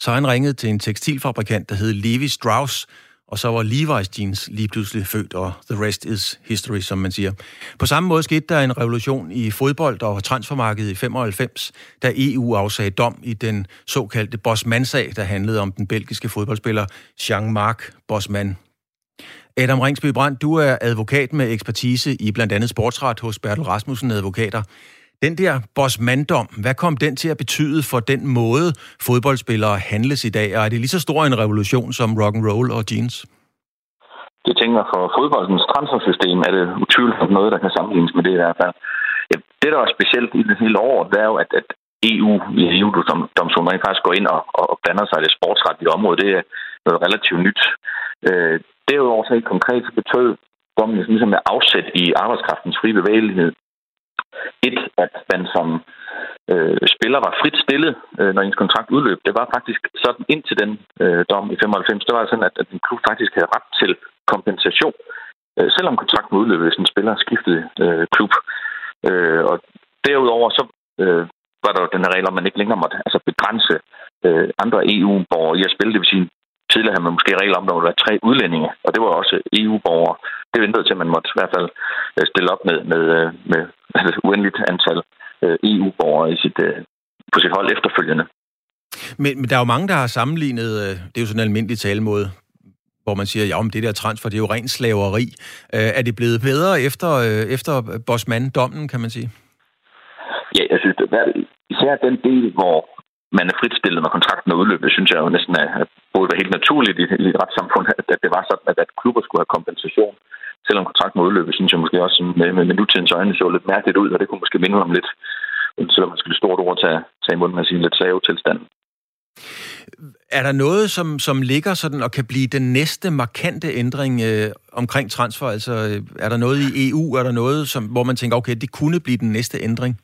B: Så han ringede til en tekstilfabrikant, der hed Levi Strauss, og så var Levi's jeans lige pludselig født, og the rest is history, som man siger. På samme måde skete der en revolution i fodbold og transfermarkedet i 95, da EU afsagde dom i den såkaldte Bosman-sag, der handlede om den belgiske fodboldspiller Jean-Marc Bosman. Adam Ringsby Brandt, du er advokat med ekspertise i blandt andet sportsret hos Bertel Rasmussen Advokater. Den der bossmanddom, hvad kom den til at betyde for den måde, fodboldspillere handles i dag? Og er det lige så stor en revolution som rock and roll og jeans?
F: Det tænker for fodboldens transfersystem er det utvivlsomt noget, der kan sammenlignes med det i hvert fald. Ja, det, der er specielt i det hele år, det er jo, at, at EU i EU-domstolen rent faktisk går ind og, og blander sig i det sportsretlige område. Det er noget relativt nyt. Øh, derudover så helt konkret så betød dommen ligesom med afsæt i arbejdskraftens fri bevægelighed et, at man som øh, spiller var frit stillet, øh, når ens kontrakt udløb. Det var faktisk sådan indtil den øh, dom i 95, det var sådan, at, at en klub faktisk havde ret til kompensation, øh, selvom kontrakten udløb, hvis en spiller skiftede øh, klub. Øh, og derudover så øh, var der jo den her regel, om man ikke længere måtte altså begrænse øh, andre EU-borgere i at spille. Det vil sige, tidligere havde man måske regler om, at der ville være tre udlændinge, og det var også EU-borgere. Det ventede til, at man måtte i hvert fald øh, stille op med, med, øh, med et uendeligt antal øh, EU-borgere i sit, på sit hold efterfølgende.
B: Men, men der er jo mange, der har sammenlignet, det er jo sådan en almindelig talemåde, hvor man siger, ja, om det der transfer, det er jo ren slaveri. Er det blevet bedre efter, efter Bosman-dommen, kan man sige?
F: Ja, jeg synes, det er, især den del, hvor man er fritstillet, når kontrakten er udløbet, synes jeg jo næsten er, at både var helt naturligt i, i et retssamfund, at, at det var sådan, at, at klubber skulle have kompensation. Selvom kontrakten var udløbet, synes jeg måske også med, med, med nutidens øjne så lidt mærkeligt ud, og det kunne måske minde om lidt, selvom man skulle stort ord tage, tage imod med sin lidt save tilstand.
B: Er der noget, som, som ligger sådan og kan blive den næste markante ændring øh, omkring transfer? Altså, øh, er der noget i EU? Er der noget, som, hvor man tænker, okay, det kunne blive den næste ændring?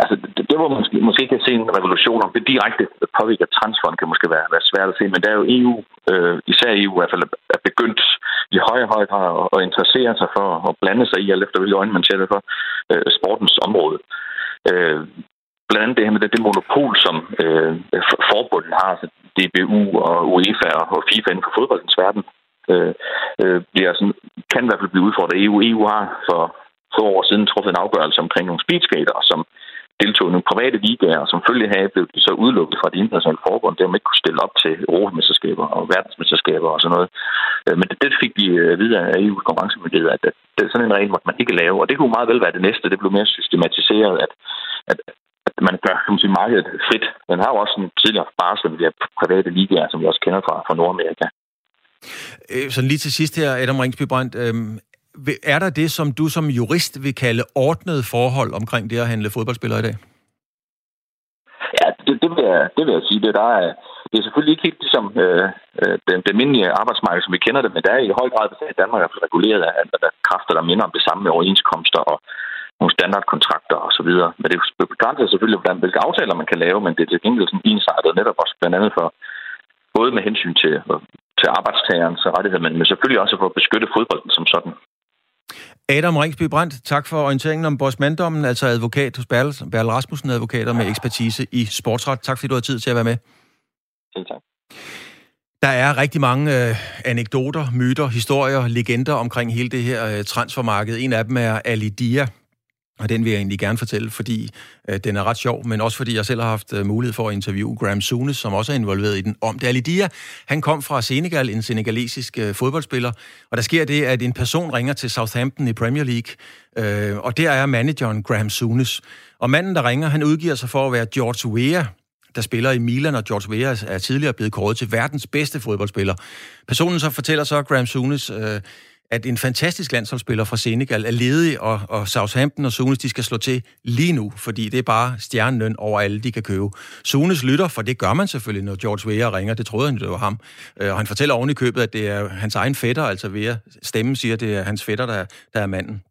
F: Altså, det, det der, hvor man måske, måske kan se en revolution, om det direkte påvirker transferen, kan måske være, være svært at se, men der er jo EU, øh, især EU i hvert fald, er begyndt i højere høj grad at, at interessere sig for at blande sig i, alt efter hvilke øjne man ser det for, øh, sportens område. Øh, blandt andet det her med det, det monopol, som øh, forbunden har, altså DBU og UEFA og FIFA inden for fodboldens verden, øh, øh, bliver sådan, kan i hvert fald blive udfordret. EU, EU har for få år siden truffet en afgørelse omkring nogle speedskater, som deltog i nogle private ligaer, og som følge af blev de så udelukket fra de internationale forbund, der man ikke kunne stille op til europamesterskaber og verdensmesterskaber og sådan noget. Øh, men det, det fik de øh, videre af EU's konkurrencemyndighed, at det, sådan en regel måtte man ikke lave, og det kunne meget vel være det næste. Det blev mere systematiseret, at, at, at man gør kan man sige, markedet frit. Den har jo også en tidligere barsel med de her private ligaer, som vi også kender fra, fra Nordamerika.
B: Øh, så lige til sidst her, Adam Ringsby Brandt, øhm, er der det, som du som jurist vil kalde ordnet forhold omkring det at handle fodboldspillere i dag?
F: Ja, det, det, vil, jeg, det vil jeg sige. Det, der er, det er selvfølgelig ikke helt ligesom øh, øh den, den almindelige arbejdsmarked, som vi kender det, men der er i høj grad i Danmark er reguleret af, at der er kræfter, der minder om det samme med overenskomster og nogle standardkontrakter og så videre. Men det er begrænset selvfølgelig, hvordan, hvilke aftaler man kan lave, men det er til gengæld sådan ensartet netop også blandt andet for både med hensyn til, til arbejdstagerens rettigheder, men, men selvfølgelig også for at beskytte fodbolden som sådan.
B: Adam Ringsby Brandt, tak for orienteringen om Boss Manddommen, altså advokat hos Berl, Berl Rasmussen, advokater med ekspertise i sportsret. Tak fordi du har tid til at være med.
F: Selv tak.
B: Der er rigtig mange øh, anekdoter, myter, historier, legender omkring hele det her øh, transfermarked. En af dem er Ali Dia, og den vil jeg egentlig gerne fortælle, fordi øh, den er ret sjov, men også fordi jeg selv har haft øh, mulighed for at interviewe Graham Souness, som også er involveret i den, om det. Dia, han kom fra Senegal, en senegalesisk øh, fodboldspiller, og der sker det, at en person ringer til Southampton i Premier League, øh, og der er manageren Graham Souness. Og manden, der ringer, han udgiver sig for at være George Weah, der spiller i Milan, og George Weah er tidligere blevet kåret til verdens bedste fodboldspiller. Personen så fortæller så Graham Souness, øh, at en fantastisk landsholdsspiller fra Senegal er ledig, og, og Southampton og Sunes, de skal slå til lige nu, fordi det er bare stjerneløn over alle, de kan købe. Sunes lytter, for det gør man selvfølgelig, når George Weah ringer. Det troede han, det var ham. Øh, og han fortæller oven i købet, at det er hans egen fætter, altså Weah. Stemmen siger, at det er hans fætter, der, der er manden.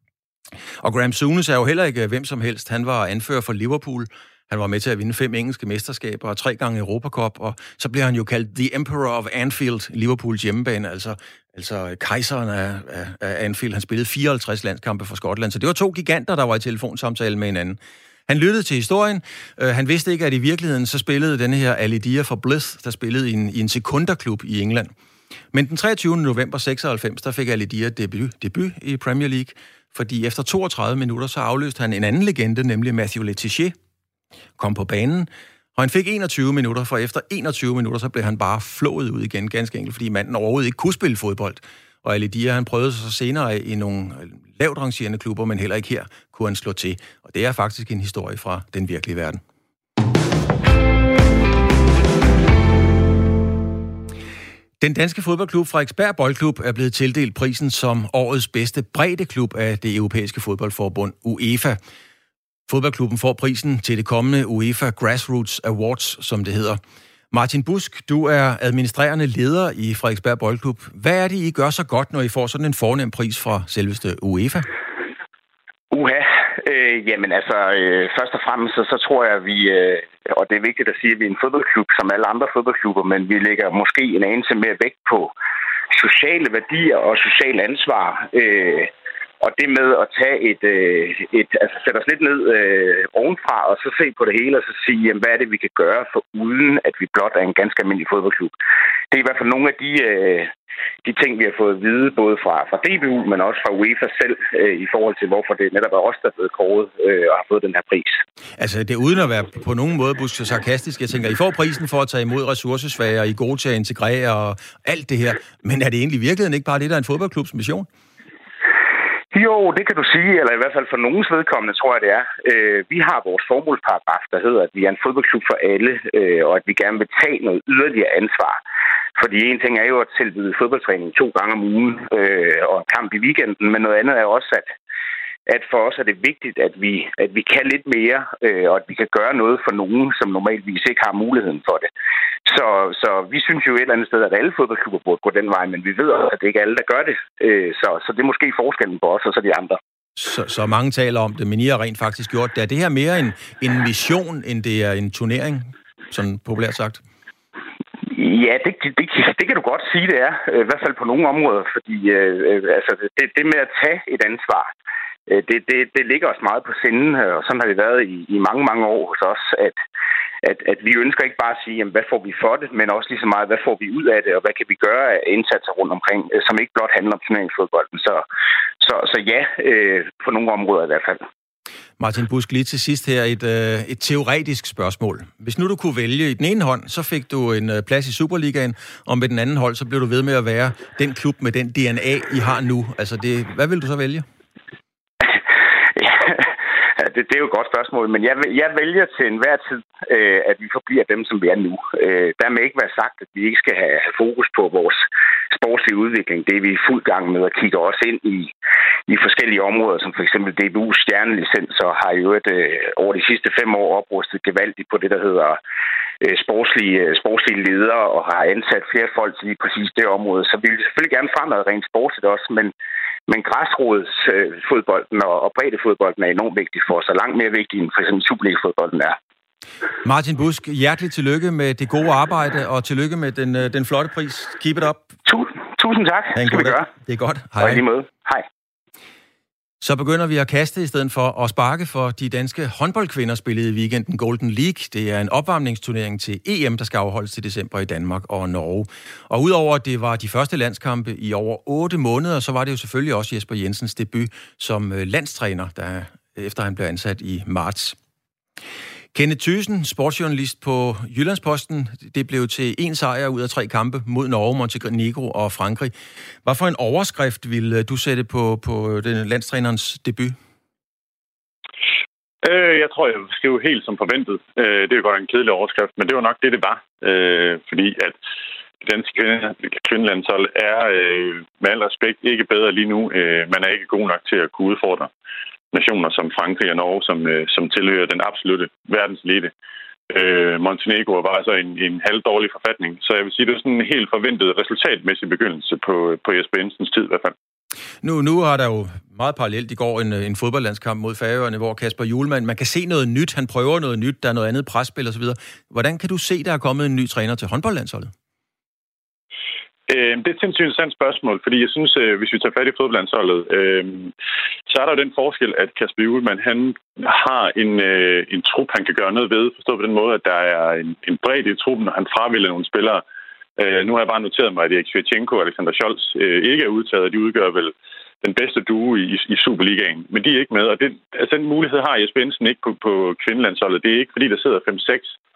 B: Og Graham Sunes er jo heller ikke øh, hvem som helst. Han var anfører for Liverpool. Han var med til at vinde fem engelske mesterskaber og tre gange Europacup, og så blev han jo kaldt The Emperor of Anfield, Liverpools hjemmebane, altså Altså kejseren af, af, af Anfield, han spillede 54 landskampe for Skotland, så det var to giganter, der var i telefonsamtale med hinanden. Han lyttede til historien. Uh, han vidste ikke, at i virkeligheden så spillede denne her Alidia for Blyth, der spillede i en, i en sekunderklub i England. Men den 23. november 96, der fik Alidia debut, debut i Premier League, fordi efter 32 minutter, så afløste han en anden legende, nemlig Matthew Letizier, kom på banen, og han fik 21 minutter, for efter 21 minutter, så blev han bare flået ud igen, ganske enkelt, fordi manden overhovedet ikke kunne spille fodbold. Og Ali Dia, han prøvede sig så senere i nogle øh, lavt rangerende klubber, men heller ikke her kunne han slå til. Og det er faktisk en historie fra den virkelige verden. Den danske fodboldklub Frederiksberg Boldklub er blevet tildelt prisen som årets bedste breddeklub af det europæiske fodboldforbund UEFA. Fodboldklubben får prisen til det kommende UEFA Grassroots Awards, som det hedder. Martin Busk, du er administrerende leder i Frederiksberg Boldklub. Hvad er det, I gør så godt, når I får sådan en fornem pris fra selveste UEFA?
G: Uha, øh, jamen altså, øh, først og fremmest så, så tror jeg, at vi, øh, og det er vigtigt at sige, at vi er en fodboldklub som alle andre fodboldklubber, men vi lægger måske en anelse mere vægt på sociale værdier og social ansvar. Øh, og det med at tage et, øh, et altså sætte os lidt ned øh, ovenfra, og så se på det hele, og så sige, jamen, hvad er det, vi kan gøre, for uden at vi blot er en ganske almindelig fodboldklub. Det er i hvert fald nogle af de, øh, de ting, vi har fået at vide, både fra, fra DBU, men også fra UEFA selv, øh, i forhold til, hvorfor det netop er os, der er blevet kåret øh, og har fået den her pris.
B: Altså, det er uden at være på nogen måde buske sarkastisk. Jeg tænker, I får prisen for at tage imod ressourcesvage, og I er gode til at integrere og alt det her. Men er det egentlig i virkeligheden ikke bare det, der er en fodboldklubs mission?
G: Jo, det kan du sige, eller i hvert fald for nogens vedkommende, tror jeg det er. Øh, vi har vores formålsparagraf, der hedder, at vi er en fodboldklub for alle, øh, og at vi gerne vil tage noget yderligere ansvar. Fordi en ting er jo at tilbyde fodboldtræning to gange om ugen øh, og kamp i weekenden, men noget andet er også, at at for os er det vigtigt, at vi, at vi kan lidt mere, øh, og at vi kan gøre noget for nogen, som normalvis ikke har muligheden for det. Så, så vi synes jo et eller andet sted, at alle fodboldklubber burde gå den vej, men vi ved også, at det ikke er alle, der gør det. Øh, så, så det er måske forskellen på os og så de andre.
B: så, så mange taler om det, men I har rent faktisk gjort det. Er det her mere en, en mission, end det er en turnering, sådan populært sagt?
G: Ja, det, det, det, kan du godt sige, det er. I hvert fald på nogle områder, fordi øh, altså, det, det med at tage et ansvar, øh, det, det, det ligger os meget på sinden, og sådan har det været i, i mange, mange år hos os, at, at, at vi ønsker ikke bare at sige, jamen, hvad får vi for det, men også lige så meget, hvad får vi ud af det, og hvad kan vi gøre af indsatser rundt omkring, øh, som ikke blot handler om turneringsfodbolden. Så, så, så ja, øh, på nogle områder i hvert fald.
B: Martin Busk, lige til sidst her et, øh, et teoretisk spørgsmål. Hvis nu du kunne vælge i den ene hånd, så fik du en øh, plads i Superligaen, og med den anden hånd, så blev du ved med at være den klub med den DNA, I har nu. Altså, det, hvad vil du så vælge?
G: Det, det er jo et godt spørgsmål, men jeg, jeg vælger til enhver tid, øh, at vi forbliver dem, som vi er nu. Øh, dermed ikke være sagt, at vi ikke skal have, have fokus på vores sportslige udvikling. Det er vi i fuld gang med at kigge også ind i, i forskellige områder, som for eksempel DBU's stjernelicenser har jo et, øh, over de sidste fem år oprustet gevaldigt på det, der hedder øh, sportslige, øh, sportslige ledere og har ansat flere folk til lige præcis det område. Så vi vil selvfølgelig gerne fremad rent sportsligt også, men, men græsrodsfodbolden og, og breddefodbolden er enormt vigtig for os, og langt mere vigtig end for eksempel Superliga-fodbolden er.
B: Martin Busk, hjerteligt tillykke med det gode arbejde, og tillykke med den, øh, den flotte pris. Keep it up.
G: Tusind tak.
B: Det skal vi gøre. Det er godt.
G: Hej. Og lige måde. Hej.
B: Så begynder vi at kaste i stedet for at sparke for de danske håndboldkvinder spillede i weekenden Golden League. Det er en opvarmningsturnering til EM, der skal afholdes til december i Danmark og Norge. Og udover at det var de første landskampe i over 8 måneder, så var det jo selvfølgelig også Jesper Jensens debut som øh, landstræner, der efter han blev ansat i marts. Kenneth Thyssen, sportsjournalist på Jyllandsposten. Det blev til en sejr ud af tre kampe mod Norge, Montenegro og Frankrig. Hvad for en overskrift vil øh, du sætte på, på øh, den landstrænerens debut?
H: Øh, jeg tror, jeg skrev helt som forventet. Øh, det er godt en kedelig overskrift, men det var nok det, det var. Øh, fordi at det danske kvindelandshold er øh, med al respekt ikke bedre lige nu. man er ikke god nok til at kunne udfordre nationer som Frankrig og Norge, som, øh, som tilhører den absolute verdenselite. Øh, Montenegro var altså en, en halv dårlig forfatning, så jeg vil sige, det er sådan en helt forventet resultatmæssig begyndelse på, øh, på Jesper Jensens tid i hvert fald.
B: Nu, nu har der jo meget parallelt i går en, øh, en fodboldlandskamp mod Færøerne, hvor Kasper Julemand, man kan se noget nyt, han prøver noget nyt, der er noget andet presspil osv. Hvordan kan du se, der er kommet en ny træner til håndboldlandsholdet?
H: Øh, det er et sindssygt interessant spørgsmål, fordi jeg synes, øh, hvis vi tager fat i fodboldlandsholdet, øh, så er der jo den forskel, at Kasper Juhlmann, han har en, øh, en trup, han kan gøre noget ved, forstået på den måde, at der er en, en bredde i truppen, og han fravælger nogle spillere. Øh, nu har jeg bare noteret mig, at Erik Svetchenko og Alexander Scholz øh, ikke er udtaget, de udgør vel den bedste duo i, i Superligaen, men de er ikke med, og det, altså, den mulighed har Jesper Jensen ikke på, på kvindelandsholdet. Det er ikke, fordi der sidder 5-6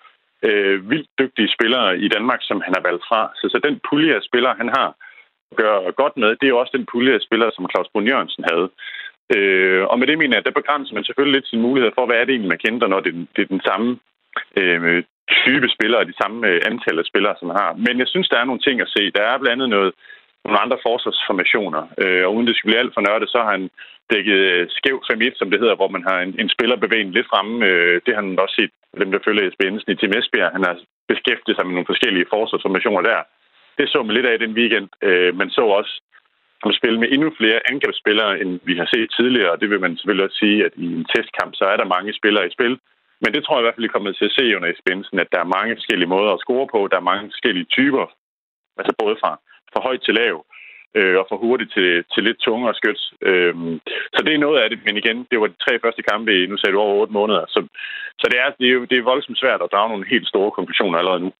H: øh, vildt dygtige spillere i Danmark, som han har valgt fra. Så, så den pulje af spillere, han har gør godt med, det er jo også den pulje af spillere, som Claus Brun Jørgensen havde. Øh, og med det mener jeg, at der begrænser man selvfølgelig lidt sin mulighed for, hvad er det egentlig, man kender, når det, det er den samme øh, type spillere, de samme øh, antal af spillere, som man har. Men jeg synes, der er nogle ting at se. Der er blandt andet noget, nogle andre forsvarsformationer, øh, og uden det skulle blive alt for nørdet, så har han dækket øh, skæv 5-1, som det hedder, hvor man har en, en spiller bevæget lidt fremme. Øh, det har han også set, dem der følger Jesper i Tim Esbjerg. Han har beskæftiget sig med nogle forskellige forsvarsformationer der. Det så man lidt af den weekend. Øh, man så også at spille med endnu flere angrebsspillere, end vi har set tidligere, og det vil man selvfølgelig også sige, at i en testkamp, så er der mange spillere i spil. Men det tror jeg i hvert fald, I kommer til at se under Esbensen, at der er mange forskellige måder at score på. Der er mange forskellige typer, altså både fra, fra højt til lav, øh, og for hurtigt til, til lidt tungere skyts. Øh, så det er noget af det, men igen, det var de tre første kampe i, nu sagde du over otte måneder, så, så det, er, det, er jo, det er voldsomt svært at drage nogle helt store konklusioner allerede nu.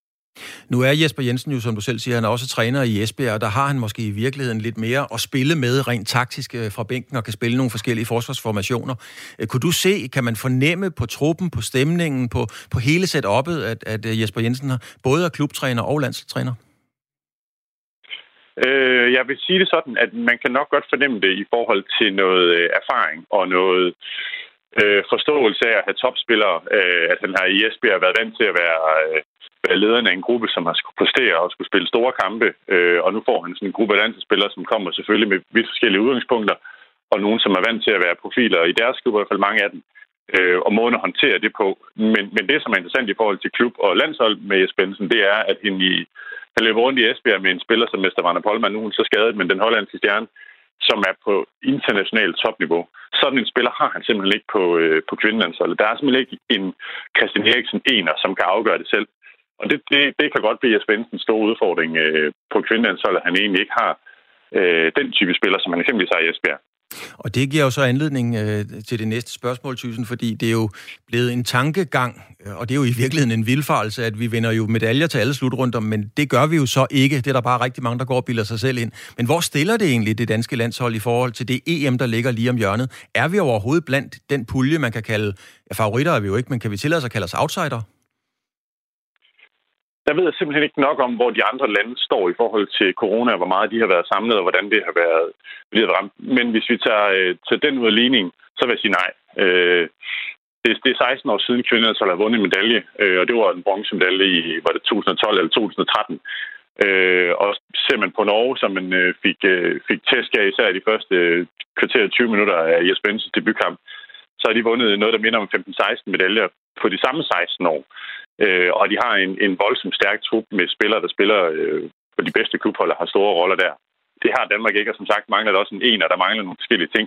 B: Nu er Jesper Jensen jo, som du selv siger, han er også træner i Esbjerg, og der har han måske i virkeligheden lidt mere at spille med rent taktisk øh, fra bænken og kan spille nogle forskellige forsvarsformationer. Øh, kunne du se, kan man fornemme på truppen, på stemningen, på, på hele setup'et, at, at øh, Jesper Jensen både er klubtræner og landstræner?
H: Øh, jeg vil sige det sådan, at man kan nok godt fornemme det i forhold til noget øh, erfaring og noget øh, forståelse af at have topspillere. Øh, at han har i Esbjerg været vant til at være, øh, være lederen af en gruppe, som har skulle præstere og skulle spille store kampe. Øh, og nu får han sådan en gruppe af landsspillere, som kommer selvfølgelig med vidt forskellige udgangspunkter, og nogen, som er vant til at være profiler i deres klub, i hvert fald mange af dem øh, og måden at håndtere det på. Men, men det, som er interessant i forhold til klub og landshold med Jesper Bensen, det er, at han, i, han løber rundt i Esbjerg med en spiller som Mester Vanna Polman. Nu er hun så skadet, men den hollandske stjerne som er på internationalt topniveau. Sådan en spiller har han simpelthen ikke på, øh, på kvindelandsholdet. Der er simpelthen ikke en Christian Eriksen ener, som kan afgøre det selv. Og det, det, det kan godt blive Jesper Bensens store udfordring øh, på kvindelandsholdet, at han egentlig ikke har øh, den type spiller, som han eksempelvis har i Esbjerg.
B: Og det giver jo så anledning øh, til det næste spørgsmål, Thyssen, fordi det er jo blevet en tankegang, øh, og det er jo i virkeligheden en vildfarelse, at vi vinder jo medaljer til alle slutrunder, men det gør vi jo så ikke. Det er der bare rigtig mange, der går og bilder sig selv ind. Men hvor stiller det egentlig det danske landshold i forhold til det EM, der ligger lige om hjørnet? Er vi overhovedet blandt den pulje, man kan kalde, ja, favoritter er vi jo ikke, men kan vi tillade os at kalde os outsider?
H: Der ved jeg simpelthen ikke nok om, hvor de andre lande står i forhold til corona, hvor meget de har været samlet, og hvordan det har været, blevet ramt. Men hvis vi tager, øh, til den ud af ligningen, så vil jeg sige nej. Øh, det, det er 16 år siden kvinderne så altså har vundet en medalje, øh, og det var en bronzemedalje i var det 2012 eller 2013. Øh, og ser man på Norge, som man øh, fik, øh, fik tæsk af især de første øh, kvarter 20 minutter af Jesper Bensens debutkamp, så har de vundet noget, der minder om 15-16 medaljer på de samme 16 år. Øh, og de har en, en voldsomt stærk trup med spillere, der spiller øh, på de bedste klubholder, og har store roller der. Det har Danmark ikke, og som sagt mangler der også en en, og der mangler nogle forskellige ting.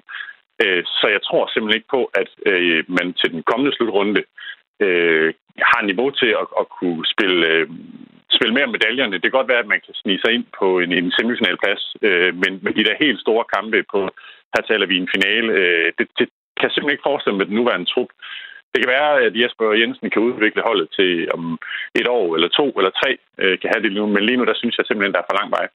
H: Øh, så jeg tror simpelthen ikke på, at øh, man til den kommende slutrunde øh, har niveau til at, at kunne spille, øh, spille mere medaljerne. Det kan godt være, at man kan snige sig ind på en, en semifinalplads, øh, men med de der helt store kampe på, her taler vi en finale, øh, det, det kan jeg simpelthen ikke forestille med den nuværende trup. Det kan være, at Jesper Jensen kan udvikle holdet til om et år eller to eller tre øh, kan have det nu, men lige nu der synes jeg simpelthen, der er for lang vej.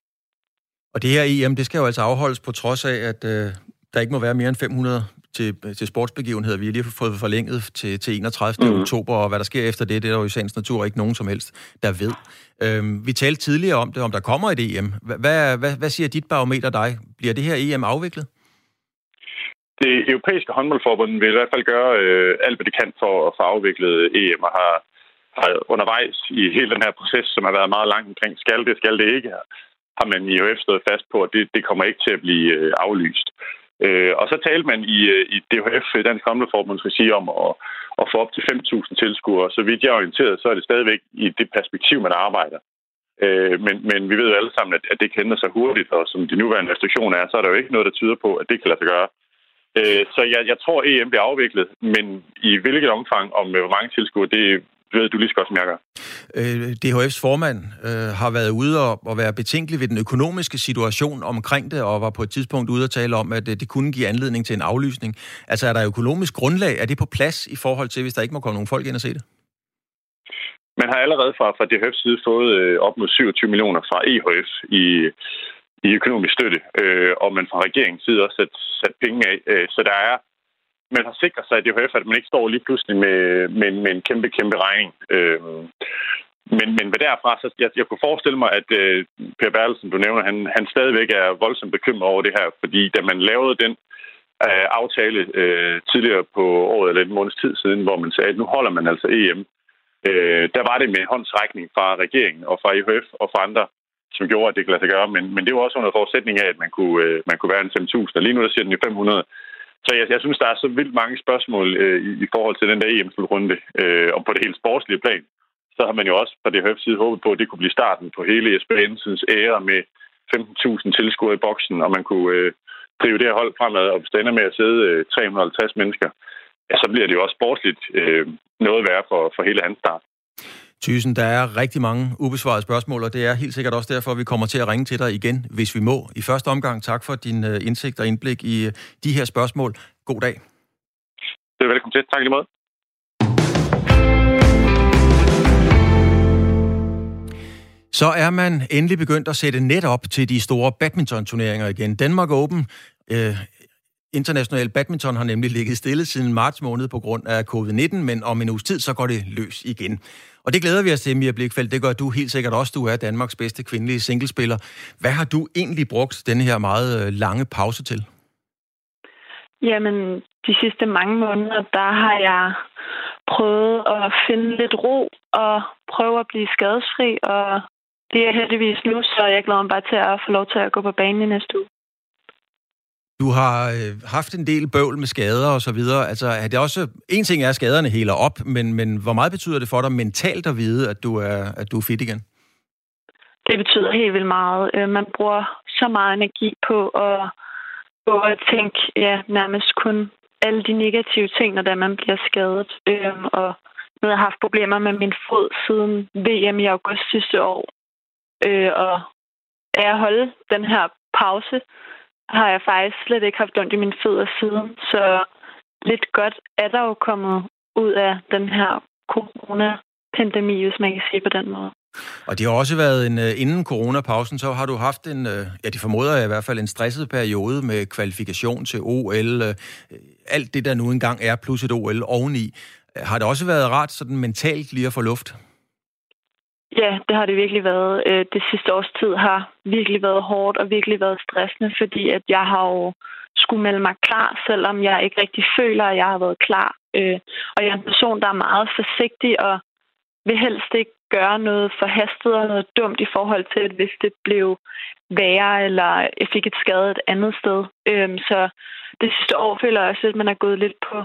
B: Og det her EM, det skal jo altså afholdes på trods af, at øh, der ikke må være mere end 500 til, til sportsbegivenheder. Vi har lige fået forlænget til, til 31. Mm. oktober, og hvad der sker efter det, det er der jo i sagens natur ikke nogen som helst, der ved. Øhm, vi talte tidligere om det, om der kommer et EM. Hvad, hvad, hvad siger dit barometer dig? Bliver det her EM afviklet?
H: Det europæiske håndboldforbund vil i hvert fald gøre øh, alt, hvad det kan for at få afviklet EM, og har, har undervejs i hele den her proces, som har været meget langt omkring, skal det, skal det ikke, har man i EUF stået fast på, at det, det kommer ikke til at blive øh, aflyst. Øh, og så talte man i, øh, i DHF, Dansk Håndboldforbunds regi, om at, at få op til 5.000 tilskuere. Så vidt jeg er orienteret, så er det stadigvæk i det perspektiv, man arbejder. Øh, men, men vi ved jo alle sammen, at, at det kan ændre sig hurtigt, og som de nuværende restriktioner er, så er der jo ikke noget, der tyder på, at det kan lade sig gøre. Øh, så jeg, jeg tror, EM bliver afviklet, men i hvilket omfang og med hvor mange tilskuere, det ved du lige så godt, som jeg gør.
B: Øh, DHF's formand øh, har været ude og, og være betænkelig ved den økonomiske situation omkring det, og var på et tidspunkt ude og tale om, at det kunne give anledning til en aflysning. Altså er der økonomisk grundlag? Er det på plads i forhold til, hvis der ikke må komme nogen folk ind og se det?
H: Man har allerede fra, fra DHF's side fået øh, op mod 27 millioner fra EHF i i økonomisk støtte, øh, og man fra regeringens side også sat, sat penge af. Øh, så der er, man har sikret sig, i DHF, at man ikke står lige pludselig med, med, med en kæmpe, kæmpe regning. Øh, men, men hvad derfra, så jeg, jeg kunne forestille mig, at øh, Per Bertelsen, du nævner, han, han stadigvæk er voldsomt bekymret over det her, fordi da man lavede den øh, aftale øh, tidligere på året, eller en måneds tid siden, hvor man sagde, at nu holder man altså EM, øh, der var det med håndsrækning fra regeringen og fra IHF og fra andre som gjorde, at det kan lade sig gøre. Men, men det var også under forudsætning af, at man kunne, øh, man kunne være en 5.000. Og lige nu der siger den i 500. Så jeg, jeg synes, der er så vildt mange spørgsmål øh, i, i forhold til den der EM-slutrunde. Øh, og på det helt sportslige plan, så har man jo også fra det højt side håbet på, at det kunne blive starten på hele Jesper Jensens ære med 15.000 tilskuere i boksen, og man kunne øh, drive det her hold fremad, og hvis med at sidde øh, 350 mennesker, ja, så bliver det jo også sportsligt øh, noget værre for, for hele hans start.
B: Thysen, der er rigtig mange ubesvarede spørgsmål, og det er helt sikkert også derfor, at vi kommer til at ringe til dig igen, hvis vi må. I første omgang, tak for din øh, indsigt og indblik i øh, de her spørgsmål. God dag.
H: Det er velkommen til. Tak lige måde.
B: Så er man endelig begyndt at sætte net op til de store badminton-turneringer igen. Danmark Open øh, International badminton har nemlig ligget stille siden marts måned på grund af covid-19, men om en uges tid, så går det løs igen. Og det glæder vi os til, Mia Blikfeldt. Det gør du helt sikkert også. Du er Danmarks bedste kvindelige singlespiller. Hvad har du egentlig brugt denne her meget øh, lange pause til?
I: Jamen, de sidste mange måneder, der har jeg prøvet at finde lidt ro og prøve at blive skadesfri, og det er heldigvis nu, så jeg glæder mig bare til at få lov til at gå på banen i næste uge.
B: Du har øh, haft en del bøvl med skader og så videre. Altså, er det også... En ting er, at skaderne heler op, men, men hvor meget betyder det for dig mentalt at vide, at du er, at du er fit igen?
I: Det betyder helt vildt meget. Øh, man bruger så meget energi på at på at tænke ja, nærmest kun alle de negative ting, når man bliver skadet. Øhm, og nu har jeg haft problemer med min fod siden VM i august sidste år. Øh, og af at holde den her pause, har jeg faktisk slet ikke haft ondt i mine fødder siden. Så lidt godt er der jo kommet ud af den her coronapandemi, hvis man kan sige på den måde.
B: Og det har også været en, øh, inden coronapausen, så har du haft en, øh, ja, det formoder jeg i hvert fald, en stresset periode med kvalifikation til OL, øh, alt det, der nu engang er, plus et OL oveni. Har det også været rart sådan mentalt lige at få luft?
I: Ja, det har det virkelig været. Øh, det sidste års tid har virkelig været hårdt og virkelig været stressende, fordi at jeg har jo skulle melde mig klar, selvom jeg ikke rigtig føler, at jeg har været klar. Øh, og jeg er en person, der er meget forsigtig og vil helst ikke gøre noget forhastet og noget dumt i forhold til, at hvis det blev værre, eller jeg fik et skade et andet sted. Øhm, så det sidste år føler jeg også, at man er gået lidt på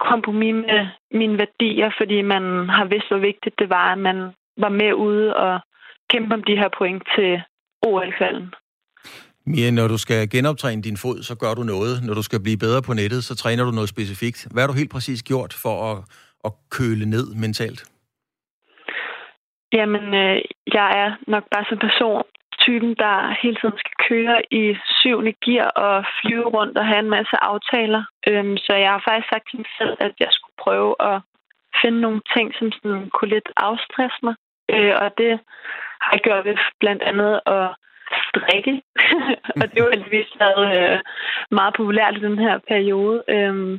I: kompromis med mine værdier, fordi man har vidst, hvor vigtigt det var, at man var med ude og kæmpe om de her point til OL-kvalden.
B: Mia, når du skal genoptræne din fod, så gør du noget. Når du skal blive bedre på nettet, så træner du noget specifikt. Hvad har du helt præcis gjort for at, at køle ned mentalt?
I: Jamen, øh, jeg er nok bare som person typen, der hele tiden skal køre i syvende gear og flyve rundt og have en masse aftaler. Øhm, så jeg har faktisk sagt til mig selv, at jeg skulle prøve at finde nogle ting, som sådan kunne lidt afstresse mig. Øh, og det har jeg gjort ved blandt andet at strikke. og det har heldigvis været øh, meget populært i den her periode. Øh,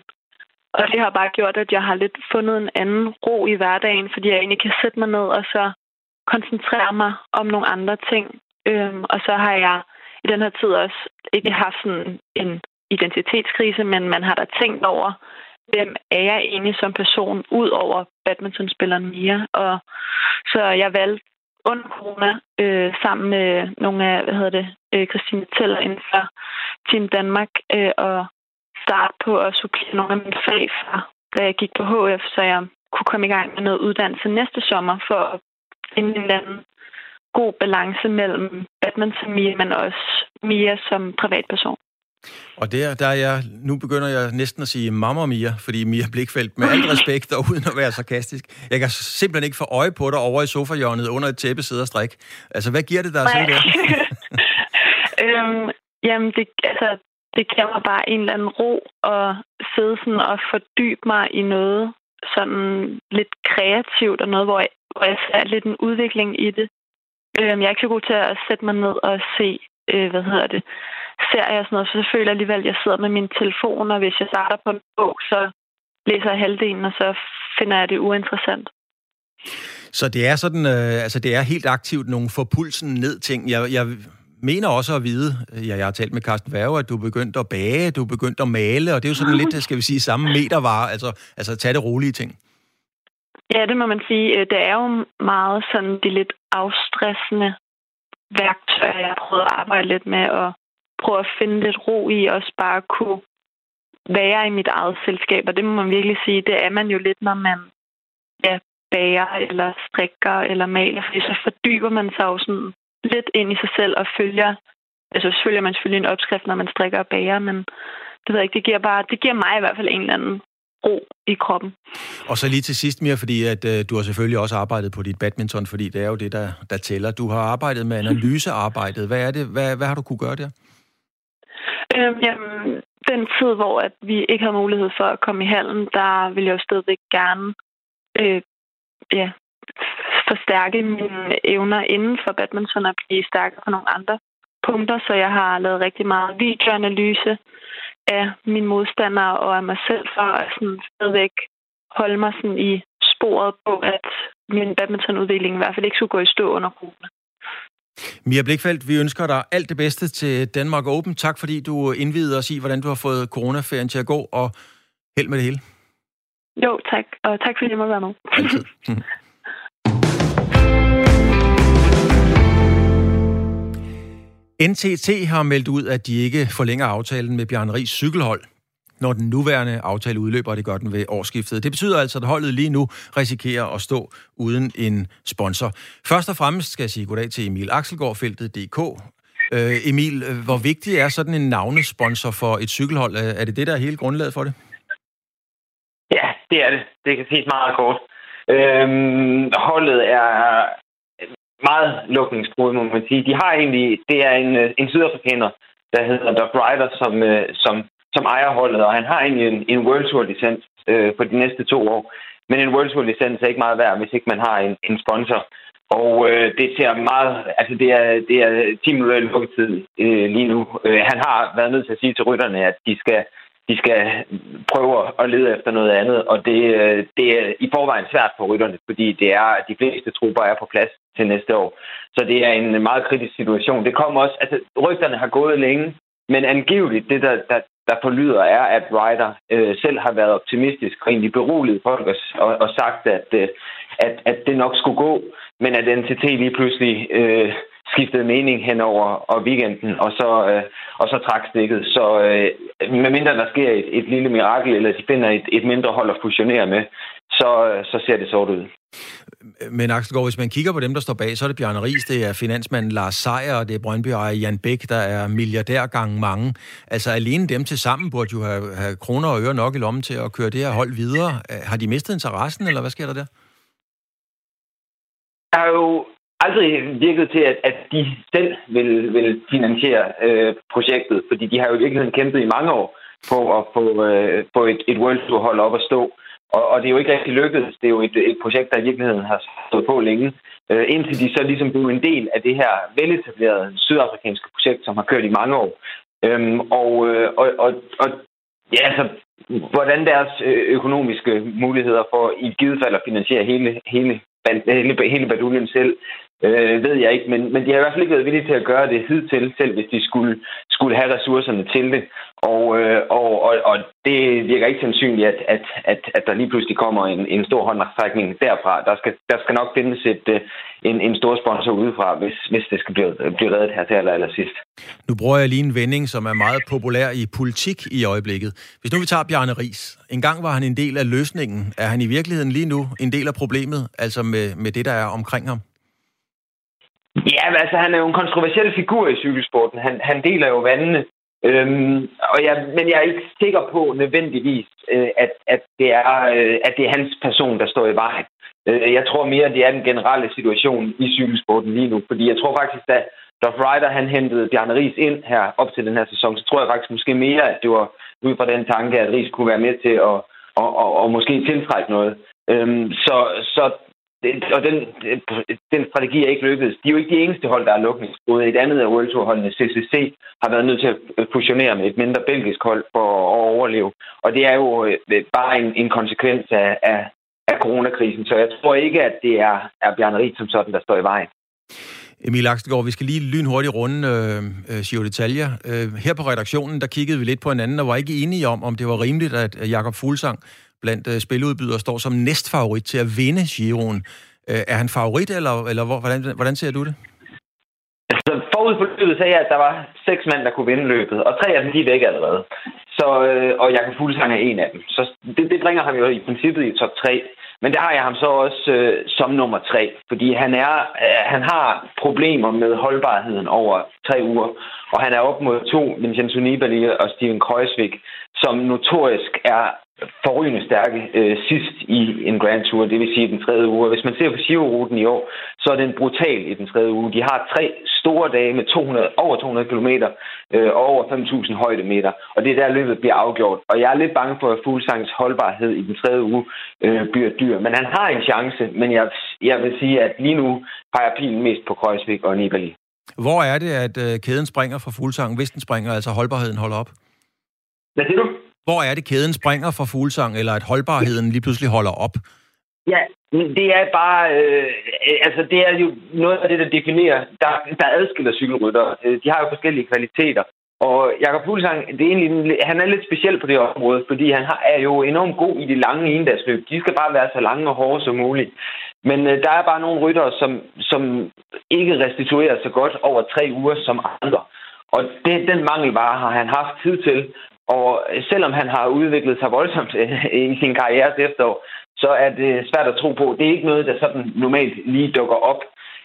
I: og det har bare gjort, at jeg har lidt fundet en anden ro i hverdagen, fordi jeg egentlig kan sætte mig ned og så koncentrere mig om nogle andre ting. Øhm, og så har jeg i den her tid også ikke haft sådan en identitetskrise, men man har da tænkt over, hvem er jeg egentlig som person, ud over badmintonspilleren Mia. Og så jeg valgte under corona, øh, sammen med nogle af, hvad hedder det, øh, Christine Teller inden for Team Danmark, øh, og starte på at supplere nogle af mine fag fra, da jeg gik på HF, så jeg kunne komme i gang med noget uddannelse næste sommer for at finde en eller anden god balance mellem badminton Mia, men også Mia som privatperson.
B: Og der, der er jeg, nu begynder jeg næsten at sige mamma Mia, fordi Mia Blikfeldt, med al respekt og uden at være sarkastisk, jeg kan simpelthen ikke få øje på dig over i sofahjørnet under et tæppe sidder og strik. Altså, hvad giver det dig se der?
I: øhm, jamen, det, altså, det giver mig bare en eller anden ro at sidde sådan og fordybe mig i noget sådan lidt kreativt og noget, hvor jeg og jeg ser lidt en udvikling i det. Øh, jeg er ikke så god til at sætte mig ned og se, øh, hvad hedder det, serier og sådan noget, så jeg føler alligevel, at jeg sidder med min telefon, og hvis jeg starter på en bog, så læser jeg halvdelen, og så finder jeg det uinteressant.
B: Så det er sådan, øh, altså det er helt aktivt nogle for pulsen ned ting. Jeg, jeg mener også at vide, ja, jeg har talt med Carsten Værge, at du er begyndt at bage, du er begyndt at male, og det er jo sådan lidt, skal vi sige, samme metervare, altså, altså tage det rolige ting.
I: Ja, det må man sige. Øh, det er jo meget sådan de lidt afstressende værktøjer, jeg har prøvet at arbejde lidt med, og prøve at finde lidt ro i, også bare kunne være i mit eget selskab. Og det må man virkelig sige, det er man jo lidt, når man ja, bager eller strikker eller maler, fordi så fordyber man sig jo sådan lidt ind i sig selv og følger, altså følger man selvfølgelig en opskrift, når man strikker og bager, men det ved jeg ikke, det giver bare, det giver mig i hvert fald en eller anden ro i kroppen.
B: Og så lige til sidst, mere, fordi at øh, du har selvfølgelig også arbejdet på dit badminton, fordi det er jo det, der, der tæller. Du har arbejdet med analysearbejdet. Hvad er det? Hvad, hvad har du kunne gøre der?
I: Øhm, jamen, den tid, hvor at vi ikke havde mulighed for at komme i hallen, der ville jeg jo stadigvæk gerne øh, ja, forstærke mine evner inden for badminton og blive stærkere på nogle andre punkter, så jeg har lavet rigtig meget videoanalyse, af mine modstandere og af mig selv, for at sådan stadigvæk holde mig sådan i sporet på, at min badmintonudvikling i hvert fald ikke skulle gå i stå under corona.
B: Mia Blikfeldt, vi ønsker dig alt det bedste til Danmark Open. Tak fordi du indvidede os i, hvordan du har fået coronaferien til at gå, og held med det hele.
I: Jo, tak. Og tak fordi jeg må være med. Altid.
B: NTT har meldt ud, at de ikke forlænger aftalen med Bjørn Ries cykelhold når den nuværende aftale udløber, og det gør den ved årsskiftet. Det betyder altså, at holdet lige nu risikerer at stå uden en sponsor. Først og fremmest skal jeg sige goddag til Emil Axelgaard, feltet.dk. Øh, Emil, hvor vigtig er sådan en navnesponsor for et cykelhold? Er det det, der er hele grundlaget for det?
J: Ja, det er det. Det kan ses meget kort. Øhm, holdet er meget lukningsbrud, må man sige. De har egentlig, det er en, øh, en sydafrikaner, der hedder Doc Ryder, som, øh, som, som ejer holdet, og han har egentlig en, en World Tour licens øh, for de næste to år. Men en World Tour licens er ikke meget værd, hvis ikke man har en, en sponsor. Og øh, det ser meget... Altså, det er, det er 10 minutter i lukketid øh, lige nu. Øh, han har været nødt til at sige til rytterne, at de skal, de skal prøve at lede efter noget andet. Og det, øh, det er i forvejen svært for rytterne, fordi det er, de fleste trupper er på plads til næste år. Så det er en meget kritisk situation. Det kommer også... Altså, rygterne har gået længe, men angiveligt, det der, der, der forlyder, er, at Ryder øh, selv har været optimistisk og egentlig beroliget folk og, og, og sagt, at, øh, at, at det nok skulle gå, men at NTT lige pludselig øh, skiftede mening hen over og weekenden, og så, øh, og så trak stikket. Så øh, medmindre der sker et, et lille mirakel, eller de finder et, et mindre hold at fusionere med, så, øh, så ser det sort ud.
B: Men Axelgaard, hvis man kigger på dem, der står bag, så er det Bjarne Ries, det er finansmanden Lars Seier, og det er Brøndby Jan Bæk, der er milliardær gange mange. Altså alene dem til sammen burde jo have, have kroner og øre nok i lommen til at køre det her hold videre. Har de mistet interessen, eller hvad sker der der?
J: Der har jo aldrig virket til, at, at de selv vil, vil finansiere øh, projektet, fordi de har jo i virkeligheden kæmpet i mange år på at få, øh, få et, et World Tour hold op at stå. Og, og det er jo ikke rigtig lykkedes. Det er jo et, et projekt, der i virkeligheden har stået på længe. Øh, indtil de så ligesom blev en del af det her veletablerede sydafrikanske projekt, som har kørt i mange år. Øhm, og, øh, og, og, og ja, altså, hvordan deres øh, økonomiske muligheder for i givet fald at finansiere hele, hele hele, hele baduljen selv, øh, ved jeg ikke. Men, men de har i hvert fald ikke været villige til at gøre det hidtil, selv hvis de skulle, skulle have ressourcerne til det. Og, øh, og, og, og det virker ikke sandsynligt, at, at, at, at der lige pludselig kommer en, en stor håndtrækning derfra. Der skal, der skal nok findes et, øh, en, en stor sponsor udefra, hvis, hvis det skal blive, blive reddet her til aller, aller sidst.
B: Nu bruger jeg lige en vending, som er meget populær i politik i øjeblikket. Hvis nu vi tager Bjarne Ries. En gang var han en del af løsningen. Er han i virkeligheden lige nu en del af problemet, altså med, med det, der er omkring ham?
J: Ja, altså han er jo en kontroversiel figur i cykelsporten. Han, han deler jo vandene. Øhm, og jeg, men jeg er ikke sikker på nødvendigvis, øh, at, at, det er, øh, at det er hans person, der står i vejen. Øh, jeg tror mere, at det er den generelle situation i cykelsporten lige nu. Fordi jeg tror faktisk, at da Ryder han hentede Bjarne Ries ind her op til den her sæson, så tror jeg faktisk måske mere, at det var ud fra den tanke, at Ries kunne være med til at og, og, og måske tiltrække noget. Øhm, så, så og den, den strategi er ikke lykkedes. De er jo ikke de eneste hold, der er lukningsbrud. Et andet af World Tour-holdene, CCC, har været nødt til at fusionere med et mindre belgisk hold for at overleve. Og det er jo øh, bare en, en konsekvens af, af, af coronakrisen. Så jeg tror ikke, at det er, er Bjarne Ries som sådan, der står i vejen.
B: Emil Akstegård, vi skal lige lynhurtigt runde øh, øh, Giro Detaljer. Øh, her på redaktionen, der kiggede vi lidt på hinanden og var ikke enige om, om det var rimeligt, at Jakob Fuglsang blandt øh, spiludbydere står som næstfavorit til at vinde Giroen. Øh, er han favorit, eller, eller hvordan, hvordan ser du det?
J: Altså, forud for løbet sagde jeg, at der var seks mænd, der kunne vinde løbet, og tre af dem, de er væk allerede. Så, øh, og Jakob Fuglsang er en af dem. Så det, det bringer ham jo i princippet i top 3. Men der har jeg ham så også øh, som nummer tre, fordi han, er, øh, han har problemer med holdbarheden over tre uger, og han er op mod to, Vincenzo Nibali og Steven Kreuzvik, som notorisk er forrygende stærke øh, sidst i en Grand Tour, det vil sige den tredje uge. Hvis man ser på Giro-ruten i år, så er den brutal i den tredje uge. De har tre store dage med 200, over 200 km øh, og over 5.000 højdemeter, og det er der løbet bliver afgjort. Og jeg er lidt bange for, at Fuglsangs holdbarhed i den tredje uge øh, bliver dyr. Men han har en chance, men jeg, jeg vil sige, at lige nu har jeg pilen mest på Kreuzvik og Nibali.
B: Hvor er det, at øh, kæden springer fra Fuglsang, hvis den springer, altså holdbarheden holder op?
J: Hvad siger du?
B: Hvor er det, kæden springer fra fuglsang, eller at holdbarheden lige pludselig holder op?
J: Ja, det er bare... Øh, altså, det er jo noget af det, der definerer... Der, der adskiller cykelrytter. Øh, de har jo forskellige kvaliteter. Og Jakob Fuglsang, det er egentlig, han er lidt speciel på det område, fordi han har, er jo enormt god i de lange endagsløb. De skal bare være så lange og hårde som muligt. Men øh, der er bare nogle ryttere, som, som ikke restituerer så godt over tre uger som andre. Og det, den mangelvare har han haft tid til, og selvom han har udviklet sig voldsomt øh, i sin karriere efterår, så er det svært at tro på. Det er ikke noget, der sådan normalt lige dukker op.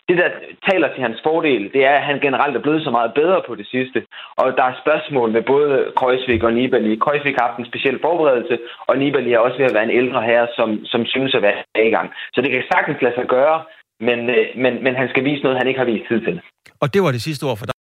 J: det, der taler til hans fordel, det er, at han generelt er blevet så meget bedre på det sidste. Og der er spørgsmål med både Kreuzvik og Nibali. Kreuzvik har haft en speciel forberedelse, og Nibali er også ved at være en ældre herre, som, som synes at være i gang. Så det kan sagtens lade sig gøre, men, øh, men, men han skal vise noget, han ikke har vist tid til.
B: Og det var det sidste ord for dig.